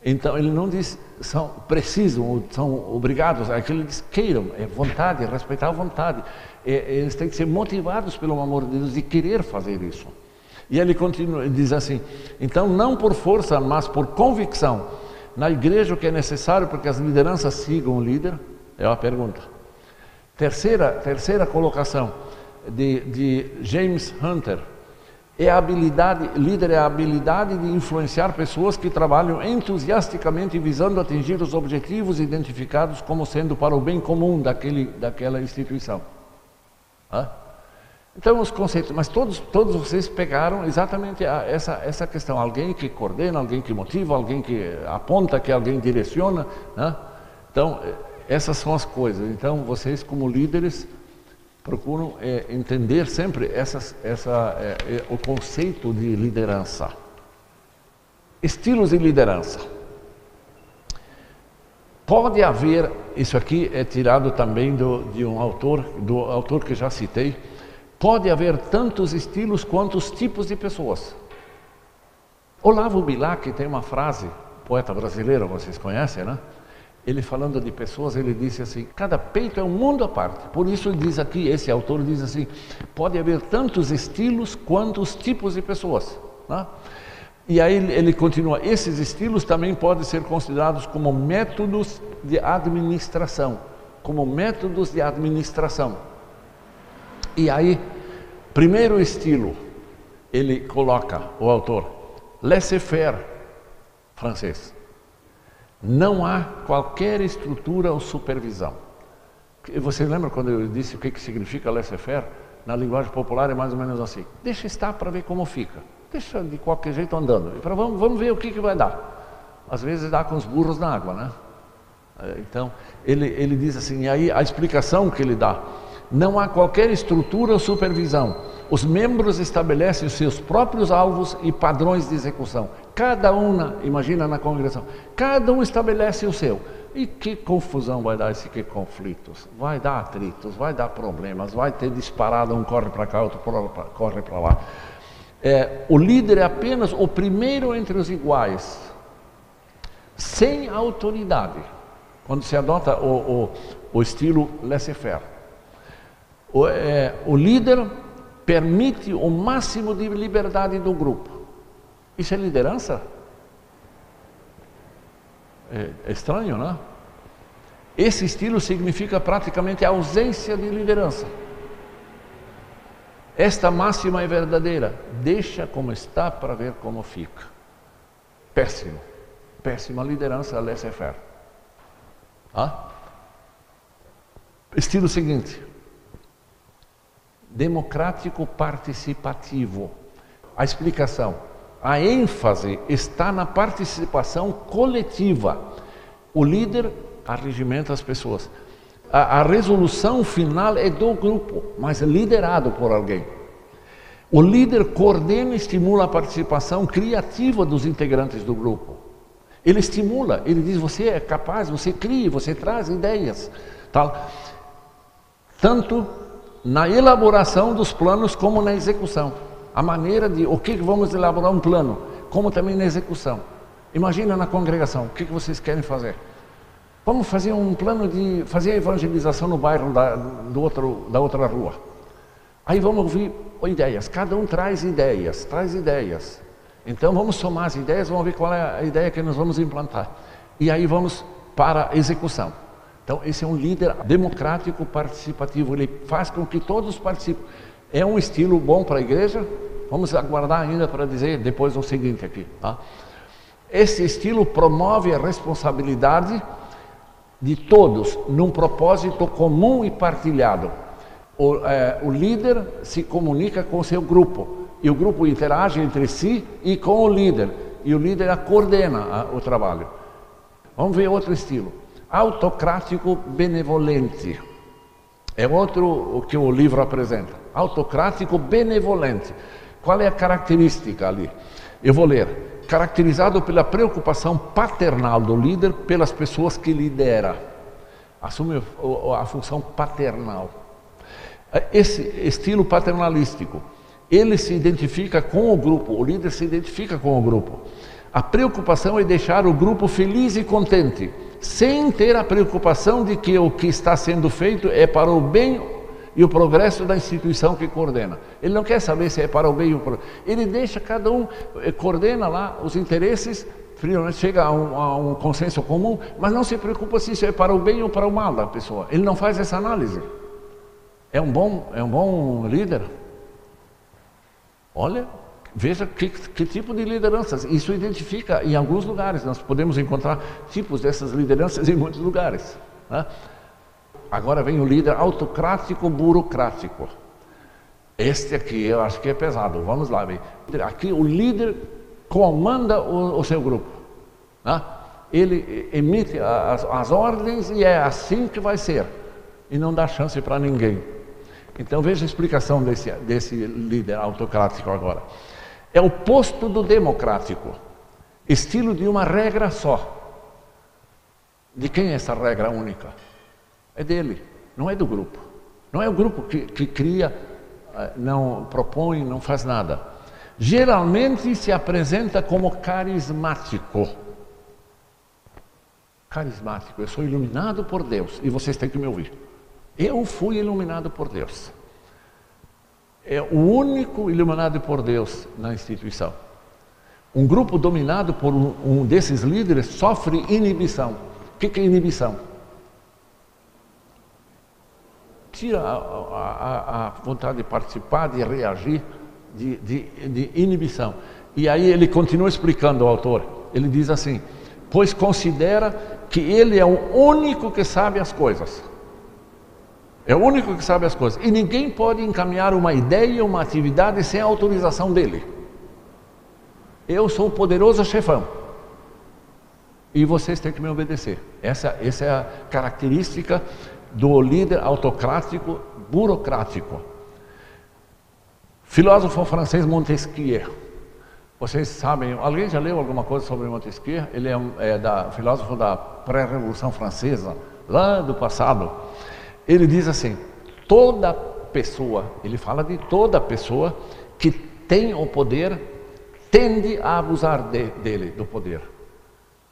Speaker 1: Então ele não diz são precisam, são obrigados, aquilo ele diz queiram, é vontade, é respeitar a vontade. É, eles têm que ser motivados pelo amor de Deus e querer fazer isso. E ele continua, ele diz assim: então não por força, mas por convicção. Na igreja o que é necessário para que as lideranças sigam o líder? É uma pergunta. Terceira, terceira colocação de, de James Hunter é a habilidade, líder é a habilidade de influenciar pessoas que trabalham entusiasticamente visando atingir os objetivos identificados como sendo para o bem comum daquele, daquela instituição. Hã? Então os conceitos, mas todos, todos vocês pegaram exatamente a, essa, essa questão, alguém que coordena, alguém que motiva, alguém que aponta, que alguém direciona. Né? Então, essas são as coisas. Então vocês como líderes procuram é, entender sempre essas, essa, é, é, o conceito de liderança. Estilos de liderança. Pode haver, isso aqui é tirado também do, de um autor, do autor que já citei, pode haver tantos estilos quanto os tipos de pessoas. Olavo Bilac tem uma frase, poeta brasileiro, vocês conhecem, né? Ele falando de pessoas, ele disse assim: cada peito é um mundo à parte. Por isso ele diz aqui, esse autor diz assim: pode haver tantos estilos quanto os tipos de pessoas. Né? E aí ele continua: esses estilos também podem ser considerados como métodos de administração, como métodos de administração. E aí, primeiro estilo, ele coloca o autor laissez-faire francês. Não há qualquer estrutura ou supervisão. Você lembra quando eu disse o que, que significa laissez-faire? Na linguagem popular é mais ou menos assim: deixa estar para ver como fica. Deixa de qualquer jeito andando. Vamos ver o que, que vai dar. Às vezes dá com os burros na água, né? É, então, ele, ele diz assim, e aí a explicação que ele dá: não há qualquer estrutura ou supervisão. Os membros estabelecem os seus próprios alvos e padrões de execução. Cada um, na, imagina na congregação, cada um estabelece o seu. E que confusão vai dar esse que conflitos? Vai dar atritos, vai dar problemas, vai ter disparado, um corre para cá, outro corre para lá. É, o líder é apenas o primeiro entre os iguais, sem autoridade, quando se adota o, o, o estilo laissez-faire. O, é, o líder permite o máximo de liberdade do grupo. Isso é liderança? É, é estranho, não é? Esse estilo significa praticamente a ausência de liderança. Esta máxima é verdadeira. Deixa como está para ver como fica. Péssimo. Péssima liderança laissez-faire. Ah? Estilo seguinte: democrático participativo. A explicação a ênfase está na participação coletiva. O líder arregimenta as pessoas. A, a resolução final é do grupo, mas liderado por alguém. O líder coordena e estimula a participação criativa dos integrantes do grupo. Ele estimula, ele diz: você é capaz, você cria, você traz ideias. Tal. Tanto na elaboração dos planos como na execução. A maneira de o que vamos elaborar um plano, como também na execução. Imagina na congregação, o que vocês querem fazer? Vamos fazer um plano de fazer a evangelização no bairro da, do outro, da outra rua. Aí vamos ouvir ideias, cada um traz ideias, traz ideias. Então vamos somar as ideias, vamos ver qual é a ideia que nós vamos implantar. E aí vamos para a execução. Então esse é um líder democrático participativo, ele faz com que todos participem. É um estilo bom para a igreja? Vamos aguardar ainda para dizer depois o seguinte aqui. Tá? Esse estilo promove a responsabilidade de todos num propósito comum e partilhado. O, é, o líder se comunica com o seu grupo e o grupo interage entre si e com o líder e o líder coordena a, o trabalho. Vamos ver outro estilo. Autocrático benevolente. É outro o que o livro apresenta. Autocrático benevolente. Qual é a característica ali? Eu vou ler caracterizado pela preocupação paternal do líder pelas pessoas que lidera. Assume a função paternal. Esse estilo paternalístico, ele se identifica com o grupo, o líder se identifica com o grupo. A preocupação é deixar o grupo feliz e contente, sem ter a preocupação de que o que está sendo feito é para o bem e o progresso da instituição que coordena. Ele não quer saber se é para o bem ou para o Ele deixa cada um, eh, coordena lá os interesses, chega a um, a um consenso comum, mas não se preocupa se isso é para o bem ou para o mal da pessoa. Ele não faz essa análise. É um bom, é um bom líder? Olha, veja que, que, tipo de lideranças. Isso identifica em alguns lugares. Nós podemos encontrar tipos dessas lideranças em muitos lugares. Né? Agora vem o líder autocrático burocrático. Este aqui eu acho que é pesado. Vamos lá. Bem. Aqui o líder comanda o, o seu grupo. Né? Ele emite as, as ordens e é assim que vai ser. E não dá chance para ninguém. Então veja a explicação desse, desse líder autocrático agora. É o posto do democrático, estilo de uma regra só. De quem é essa regra única? É dele, não é do grupo. Não é o grupo que, que cria, eh, não propõe, não faz nada. Geralmente se apresenta como carismático. Carismático, eu sou iluminado por Deus e vocês têm que me ouvir. Eu fui iluminado por Deus. É o único iluminado por Deus na instituição. Um grupo dominado por um, um desses líderes sofre inibição. O que, que é inibição? tira a, a, a, vontade de participar, de reagir, de, de, de inibição. E aí ele continua explicando o autor. Ele diz assim: pois considera que ele é o único que sabe as coisas. É o único que sabe as coisas. E ninguém pode encaminhar uma ideia, uma atividade sem a autorização dele. Eu sou o poderoso chefão. E vocês têm que me obedecer. Essa, essa é a característica do líder autocrático burocrático. Filósofo francês Montesquieu. Vocês sabem, alguém já leu alguma coisa sobre Montesquieu? Ele é, é da filósofo da pré-revolução francesa, lá do passado. Ele diz assim: toda pessoa, ele fala de toda pessoa que tem o poder tende a abusar de, dele, do poder.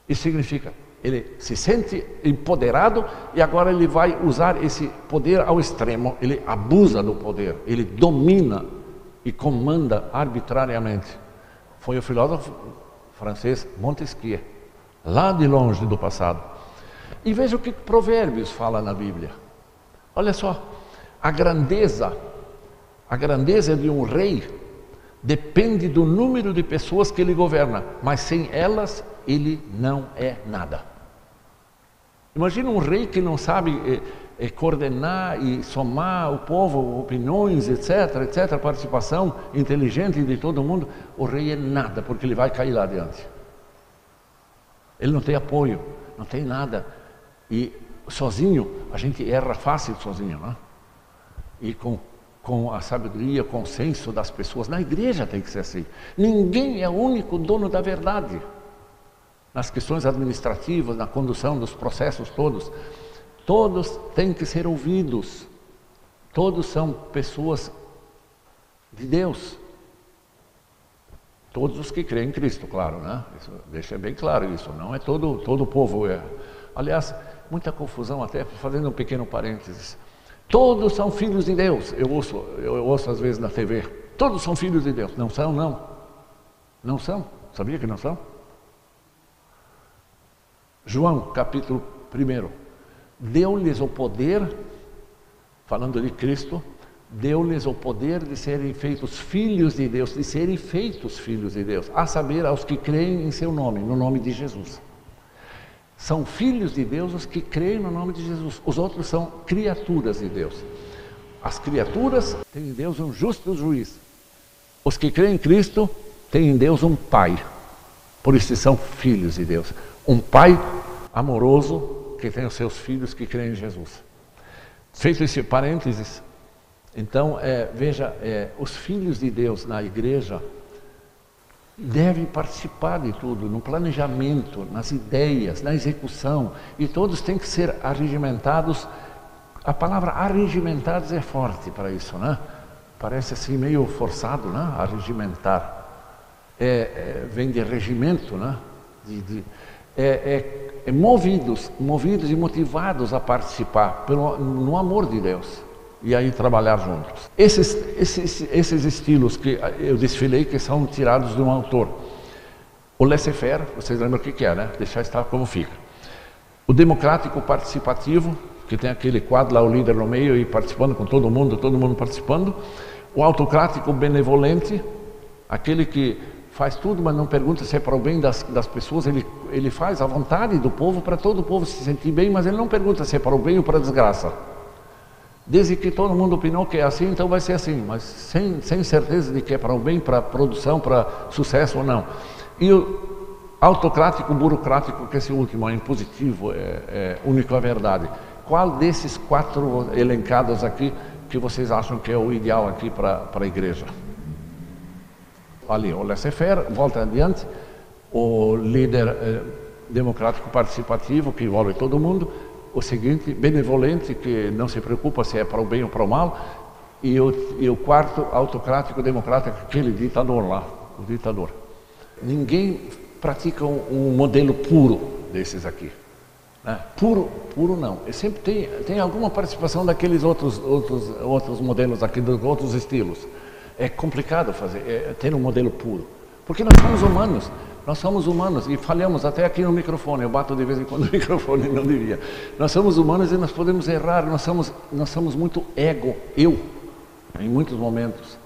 Speaker 1: Isso significa ele se sente empoderado e agora ele vai usar esse poder ao extremo. Ele abusa do poder, ele domina e comanda arbitrariamente. Foi o filósofo francês Montesquieu, lá de longe do passado. E veja o que Provérbios fala na Bíblia. Olha só, a grandeza, a grandeza de um rei depende do número de pessoas que ele governa, mas sem elas ele não é nada. Imagina um rei que não sabe é, é, coordenar e somar o povo, opiniões, etc, etc, participação inteligente de todo mundo. O rei é nada, porque ele vai cair lá adiante. Ele não tem apoio, não tem nada. E sozinho, a gente erra fácil sozinho, né? E com com a sabedoria, com o senso das pessoas. Na igreja tem que ser assim. Ninguém é o único dono da verdade. Nas questões administrativas, na condução dos processos todos, todos têm que ser ouvidos. Todos são pessoas de Deus. Todos os que creem em Cristo, claro, né? Isso, deixa bem claro isso. Não é todo todo o povo. É. Aliás, muita confusão até fazendo um pequeno parênteses. Todos são filhos de Deus. Eu ouço, eu ouço às vezes na TV. Todos são filhos de Deus. Não são, não. Não são. Sabia que não são? João, capítulo 1. Deu-lhes o poder, falando de Cristo, deu-lhes o poder de serem feitos filhos de Deus, de serem feitos filhos de Deus, a saber, aos que creem em seu nome, no nome de Jesus. São filhos de Deus os que creem no nome de Jesus. Os outros são criaturas de Deus. As criaturas têm em Deus um justo juiz. Os que creem em Cristo têm em Deus um Pai. Por isso são filhos de Deus. Um Pai amoroso que tem os seus filhos que creem em Jesus. Feito esse parênteses, então é, veja, é, os filhos de Deus na igreja devem participar de tudo, no planejamento, nas ideias, na execução, e todos têm que ser arregimentados. A palavra arregimentados é forte para isso, né? Parece assim meio forçado, né? Arregimentar. É, é, vem de regimento, né? De, de, é, é, é, movidos, movidos e motivados a participar pelo, no amor de Deus e aí trabalhar juntos. Esses, esses, esses estilos que eu desfilei, que são tirados de um autor. O laissez-faire, vocês lembram o que é, né? Deixar estar como fica. O democrático participativo, que tem aquele quadro lá, o líder no meio e participando com todo mundo, todo mundo participando. O autocrático benevolente, aquele que faz tudo, mas não pergunta se é para o bem das, das pessoas, ele, ele faz a vontade do povo para todo o povo se sentir bem, mas ele não pergunta se é para o bem ou para a desgraça. Desde que todo mundo opinou que é assim, então vai ser assim, mas sem, sem certeza de que é para o bem, para a produção, para sucesso ou não. E o autocrático, burocrático, que esse último é impositivo, é, é único a verdade. Qual desses quatro elencados aqui que vocês acham que é o ideal aqui para a igreja? Ali, o laissez-faire, volta adiante, o líder eh, democrático participativo, que envolve todo mundo, o seguinte, benevolente, que não se preocupa se é para o bem ou para o mal, e o, e o quarto, autocrático, democrático, aquele ditador lá, o ditador. Ninguém pratica um, um modelo puro desses aqui. Né? Puro, puro não. E sempre tem, tem alguma participação daqueles outros, outros, outros modelos aqui, dos outros estilos. É complicado fazer, é, ter um modelo puro. Porque nós somos humanos. Nós somos humanos e falhamos até aqui no microfone. Eu bato de vez em quando no [LAUGHS] microfone, não devia. Nós somos humanos e nós podemos errar. Nós somos, nós somos muito ego, eu, em muitos momentos.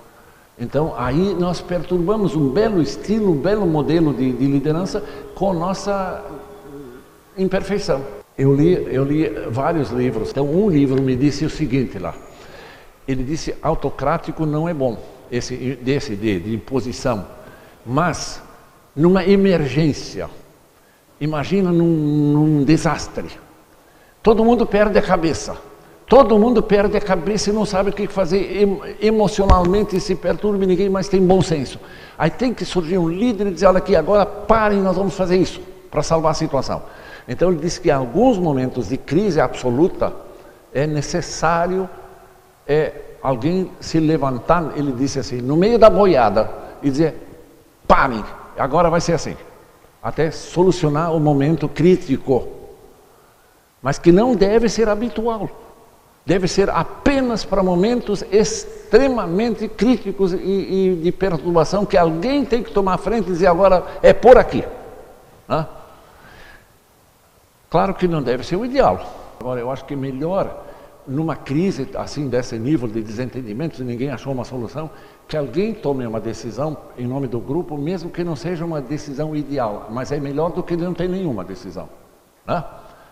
Speaker 1: Então aí nós perturbamos um belo estilo, um belo modelo de, de liderança com nossa imperfeição. Eu li, eu li vários livros. Então um livro me disse o seguinte lá. Ele disse autocrático não é bom, esse desse de, de imposição, mas numa emergência, imagina num, num desastre. Todo mundo perde a cabeça. Todo mundo perde a cabeça e não sabe o que fazer emocionalmente se perturba ninguém mais tem bom senso. Aí tem que surgir um líder e dizer, olha aqui, agora parem, nós vamos fazer isso para salvar a situação. Então ele disse que em alguns momentos de crise absoluta é necessário é, alguém se levantar, ele disse assim, no meio da boiada e dizer, parem, agora vai ser assim, até solucionar o momento crítico, mas que não deve ser habitual, deve ser apenas para momentos extremamente críticos e, e de perturbação que alguém tem que tomar frente e dizer agora é por aqui. Né? Claro que não deve ser o ideal. Agora, eu acho que melhor numa crise assim desse nível de desentendimento, ninguém achou uma solução, que alguém tome uma decisão em nome do grupo, mesmo que não seja uma decisão ideal, mas é melhor do que não ter nenhuma decisão. Né?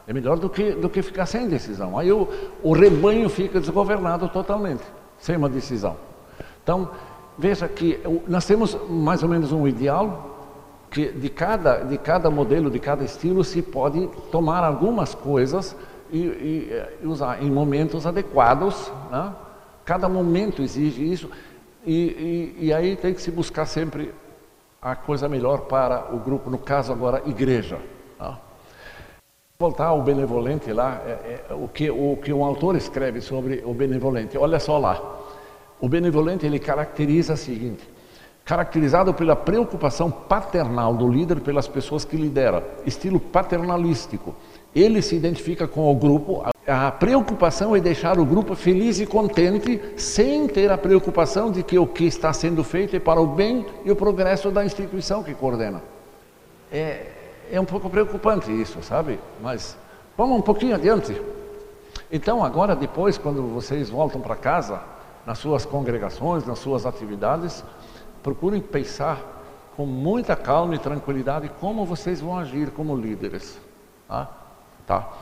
Speaker 1: É melhor do que, do que ficar sem decisão. Aí o, o rebanho fica desgovernado totalmente, sem uma decisão. Então, veja que nós temos mais ou menos um ideal que de cada, de cada modelo, de cada estilo, se pode tomar algumas coisas e, e, e usar em momentos adequados, né? Cada momento exige isso. E, e, e aí tem que se buscar sempre a coisa melhor para o grupo, no caso agora, igreja. Tá? Voltar ao benevolente lá, é, é, o, que, o que um autor escreve sobre o benevolente. Olha só lá. O benevolente ele caracteriza o seguinte: caracterizado pela preocupação paternal do líder pelas pessoas que lidera, estilo paternalístico. Ele se identifica com o grupo, a preocupação é deixar o grupo feliz e contente, sem ter a preocupação de que o que está sendo feito é para o bem e o progresso da instituição que coordena. É, é um pouco preocupante isso, sabe? Mas vamos um pouquinho adiante. Então, agora, depois, quando vocês voltam para casa, nas suas congregações, nas suas atividades, procurem pensar com muita calma e tranquilidade como vocês vão agir como líderes. Tá? Tá.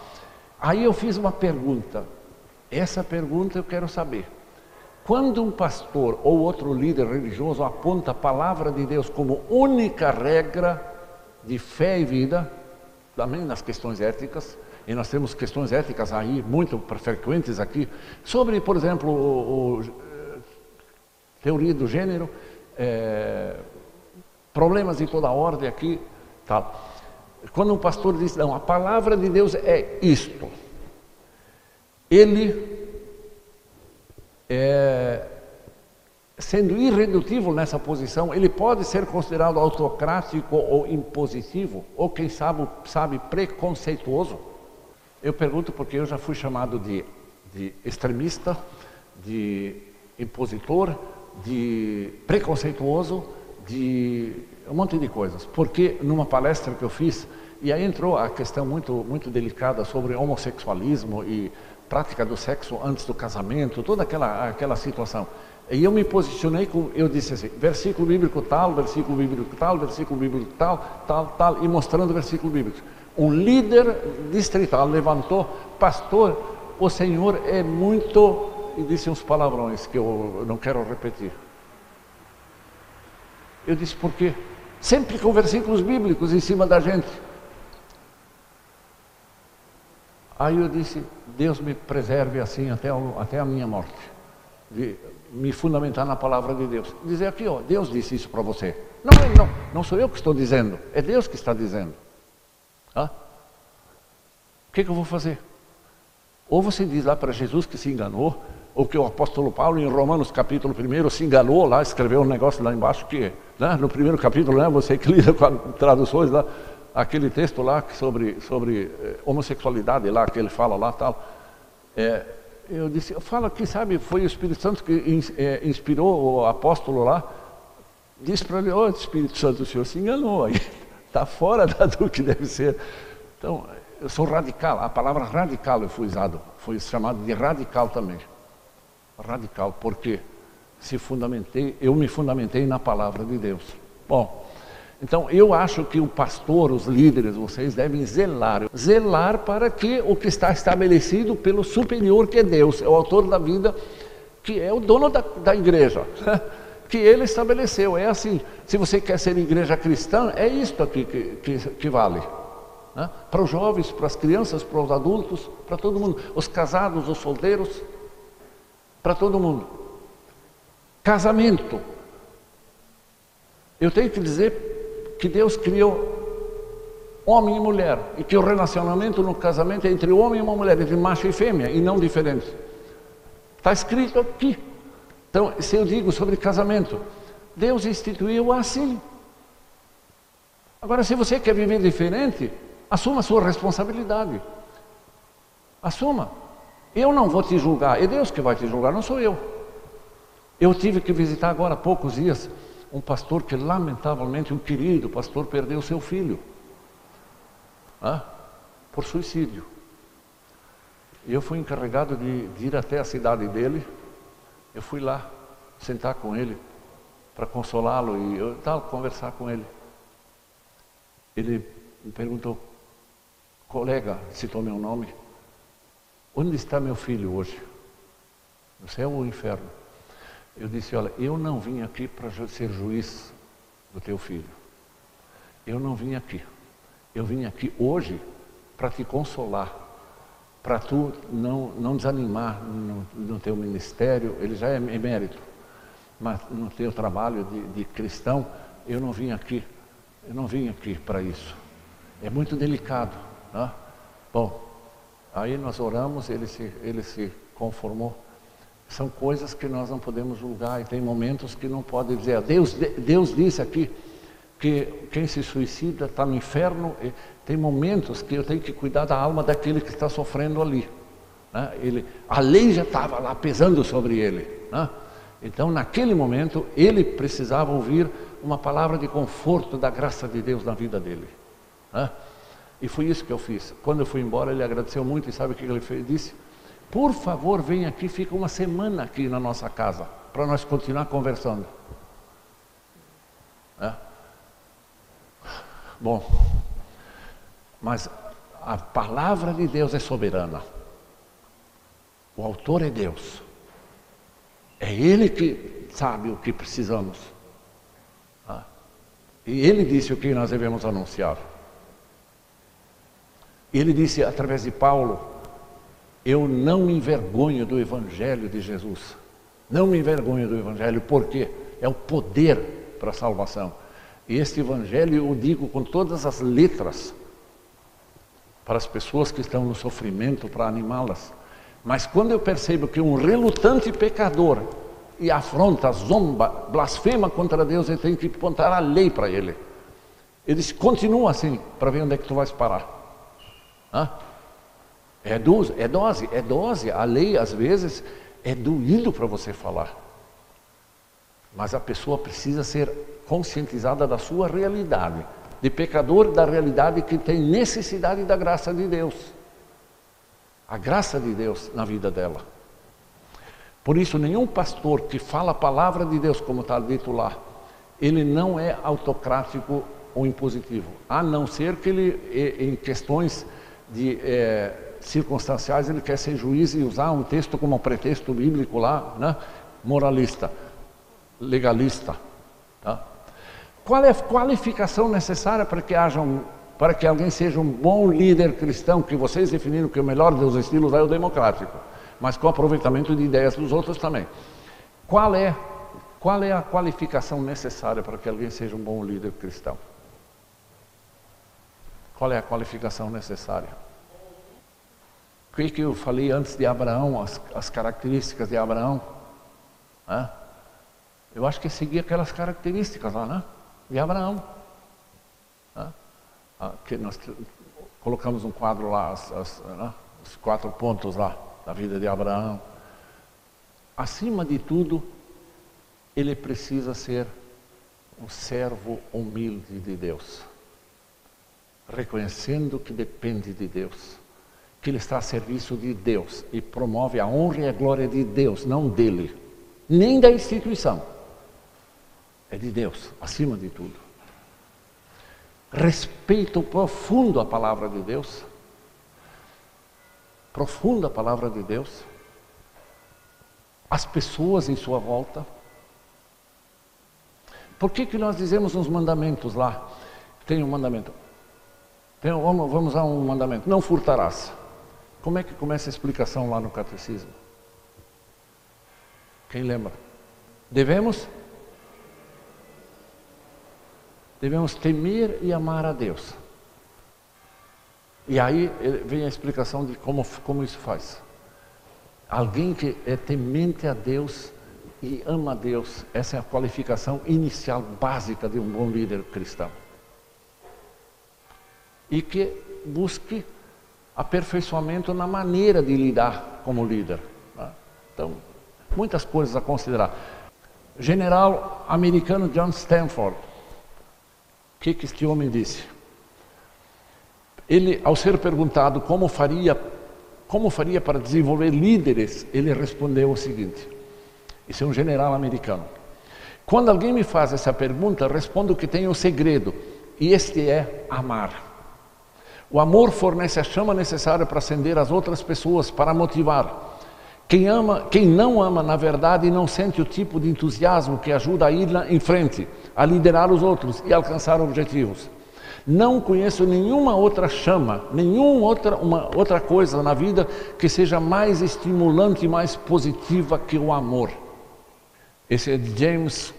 Speaker 1: Aí eu fiz uma pergunta. Essa pergunta eu quero saber. Quando um pastor ou outro líder religioso aponta a palavra de Deus como única regra de fé e vida, também nas questões éticas, e nós temos questões éticas aí muito frequentes aqui, sobre, por exemplo, o, o teoria do gênero, é, problemas de toda ordem aqui, tal. Quando um pastor diz, não, a palavra de Deus é isto, ele é, sendo irredutível nessa posição, ele pode ser considerado autocrático ou impositivo, ou quem sabe, sabe preconceituoso. Eu pergunto porque eu já fui chamado de, de extremista, de impositor, de preconceituoso, de um monte de coisas. Porque numa palestra que eu fiz, e aí entrou a questão muito, muito delicada sobre homossexualismo e prática do sexo antes do casamento, toda aquela, aquela situação. E eu me posicionei, com, eu disse assim, versículo bíblico tal, versículo bíblico tal, versículo bíblico tal, tal, tal, e mostrando versículo bíblico. Um líder distrital levantou, pastor, o Senhor é muito e disse uns palavrões que eu não quero repetir. Eu disse, por quê? Sempre com versículos bíblicos em cima da gente. Aí eu disse, Deus me preserve assim até, até a minha morte. De me fundamentar na palavra de Deus. Dizer aqui, ó, Deus disse isso para você. Não, não, não sou eu que estou dizendo, é Deus que está dizendo. Ah? O que, que eu vou fazer? Ou você diz lá para Jesus que se enganou, ou que o apóstolo Paulo, em Romanos capítulo 1, se enganou lá, escreveu um negócio lá embaixo que, né, no primeiro capítulo, né, você que [LAUGHS] lida com traduções lá, aquele texto lá sobre, sobre eh, homossexualidade lá, que ele fala lá tal. É, eu disse, eu falo aqui, sabe, foi o Espírito Santo que in, é, inspirou o apóstolo lá, disse para ele, ô oh, Espírito Santo, o senhor se enganou aí, está [LAUGHS] fora da, do que deve ser. Então, eu sou radical, a palavra radical fui usado, foi chamado de radical também radical, porque se fundamentei, eu me fundamentei na palavra de Deus. Bom, então eu acho que o pastor, os líderes, vocês devem zelar, zelar para que o que está estabelecido pelo superior que é Deus, é o autor da vida, que é o dono da, da igreja, [LAUGHS] que ele estabeleceu. É assim, se você quer ser igreja cristã, é isto aqui que, que, que vale. Né? Para os jovens, para as crianças, para os adultos, para todo mundo, os casados, os solteiros, para todo mundo. Casamento. Eu tenho que dizer que Deus criou homem e mulher e que o relacionamento no casamento é entre homem e uma mulher, entre macho e fêmea e não diferente. Está escrito aqui. Então, se eu digo sobre casamento, Deus instituiu assim. Agora, se você quer viver diferente, assuma a sua responsabilidade. Assuma. Eu não vou te julgar, é Deus que vai te julgar, não sou eu. Eu tive que visitar agora há poucos dias um pastor que, lamentavelmente, um querido pastor perdeu seu filho ah, por suicídio. E eu fui encarregado de, de ir até a cidade dele. Eu fui lá sentar com ele para consolá-lo e eu, tal, conversar com ele. Ele me perguntou, colega, citou meu nome, Onde está meu filho hoje? No céu ou no inferno? Eu disse: Olha, eu não vim aqui para ser juiz do teu filho. Eu não vim aqui. Eu vim aqui hoje para te consolar, para tu não, não desanimar no, no, teu ministério, ele já é emérito, mas no teu trabalho de, de cristão, eu não vim aqui, eu não vim aqui para isso. É muito delicado. Né? Bom, aí nós oramos, ele se, ele se conformou. São coisas que nós não podemos julgar e tem momentos que não pode dizer. Deus, Deus disse aqui que quem se suicida está no inferno. Tem momentos que eu tenho que cuidar da alma daquele que está sofrendo ali. Né? Ele, a lei já estava lá pesando sobre ele. Né? Então, naquele momento, ele precisava ouvir uma palavra de conforto da graça de Deus na vida dele. Né? E foi isso que eu fiz. Quando eu fui embora, ele agradeceu muito e sabe o que ele fez? disse? Por favor, vem aqui, fica uma semana aqui na nossa casa, para nós continuar conversando. É? Bom, mas a palavra de Deus é soberana. O autor é Deus. É Ele que sabe o que precisamos. Ah. E Ele disse o que nós devemos anunciar. Ele disse através de Paulo: Eu não me envergonho do Evangelho de Jesus. Não me envergonho do Evangelho, porque é o poder para a salvação. E este Evangelho eu digo com todas as letras para as pessoas que estão no sofrimento, para animá-las. Mas quando eu percebo que um relutante pecador e afronta, zomba, blasfema contra Deus, eu tenho que apontar a lei para ele. Ele diz, continua assim, para ver onde é que tu vais parar. Hã? É dose, é dose, é dose. A lei, às vezes, é doído para você falar. Mas a pessoa precisa ser conscientizada da sua realidade de pecador da realidade que tem necessidade da graça de Deus. A graça de Deus na vida dela. Por isso, nenhum pastor que fala a palavra de Deus, como está dito lá, ele não é autocrático ou impositivo, a não ser que ele, em questões de é, circunstanciais, ele quer ser juiz e usar um texto como pretexto bíblico lá, né? moralista, legalista. Tá? Qual é a qualificação necessária para que haja um, para que alguém seja um bom líder cristão, que vocês definiram que o melhor dos estilos é o democrático, mas com aproveitamento de ideias dos outros também. Qual é, qual é a qualificação necessária para que alguém seja um bom líder cristão? Qual é a qualificação necessária? O que, que eu falei antes de Abraão, as, as características de Abraão? Hã? Eu acho que seguir aquelas características lá, né? de Abraão. Né? Que nós colocamos um quadro lá, as, as, né? os quatro pontos lá da vida de Abraão. Acima de tudo, ele precisa ser um servo humilde de Deus, reconhecendo que depende de Deus, que ele está a serviço de Deus e promove a honra e a glória de Deus, não dele, nem da instituição é de Deus, acima de tudo. Respeito profundo a palavra de Deus, profunda a palavra de Deus, as pessoas em sua volta. Por que, que nós dizemos nos mandamentos lá? Tem um mandamento. Vamos, vamos a um mandamento. Não furtarás. Como é que começa a explicação lá no catecismo? Quem lembra? Devemos devemos temer e amar a Deus. E aí eh, vem a explicação de como, como isso faz. Alguém que é temente a Deus e ama a Deus, essa é a qualificação inicial básica de um bom líder cristão. E que busque aperfeiçoamento na maneira de lidar como líder. Tá? Então, muitas coisas a considerar. General americano John Stanford, que, que este homem disse? Ele, ao ser perguntado como faria, como faria para desenvolver líderes, ele respondeu o seguinte: Isso é um general americano. Quando alguém me faz essa pergunta, respondo que tem um segredo, e este é amar. O amor fornece a chama necessária para acender as outras pessoas, para motivar. Quem ama, quem não ama, na verdade, não sente o tipo de entusiasmo que ajuda a ir em frente, a liderar os outros e alcançar objetivos. Não conheço nenhuma outra chama, nenhuma outra, uma, outra coisa na vida que seja mais estimulante e mais positiva que o amor. Esse é de James,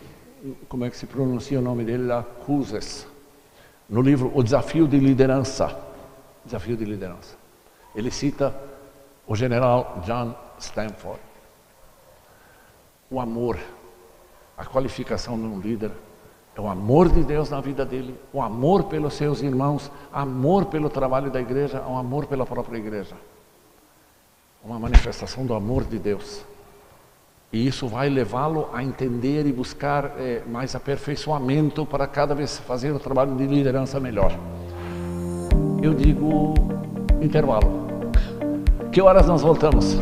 Speaker 1: como é que se pronuncia o nome dele lá? Cruses. No livro O Desafio de Liderança. Desafio de Liderança. Ele cita o general John Stanford. O amor, a qualificação de um líder é o amor de Deus na vida dele, o amor pelos seus irmãos, amor pelo trabalho da igreja, o amor pela própria igreja. Uma manifestação do amor de Deus. E isso vai levá-lo a entender e buscar é, mais aperfeiçoamento para cada vez fazer o trabalho de liderança melhor. Eu digo intervalo. Que horas nós voltamos?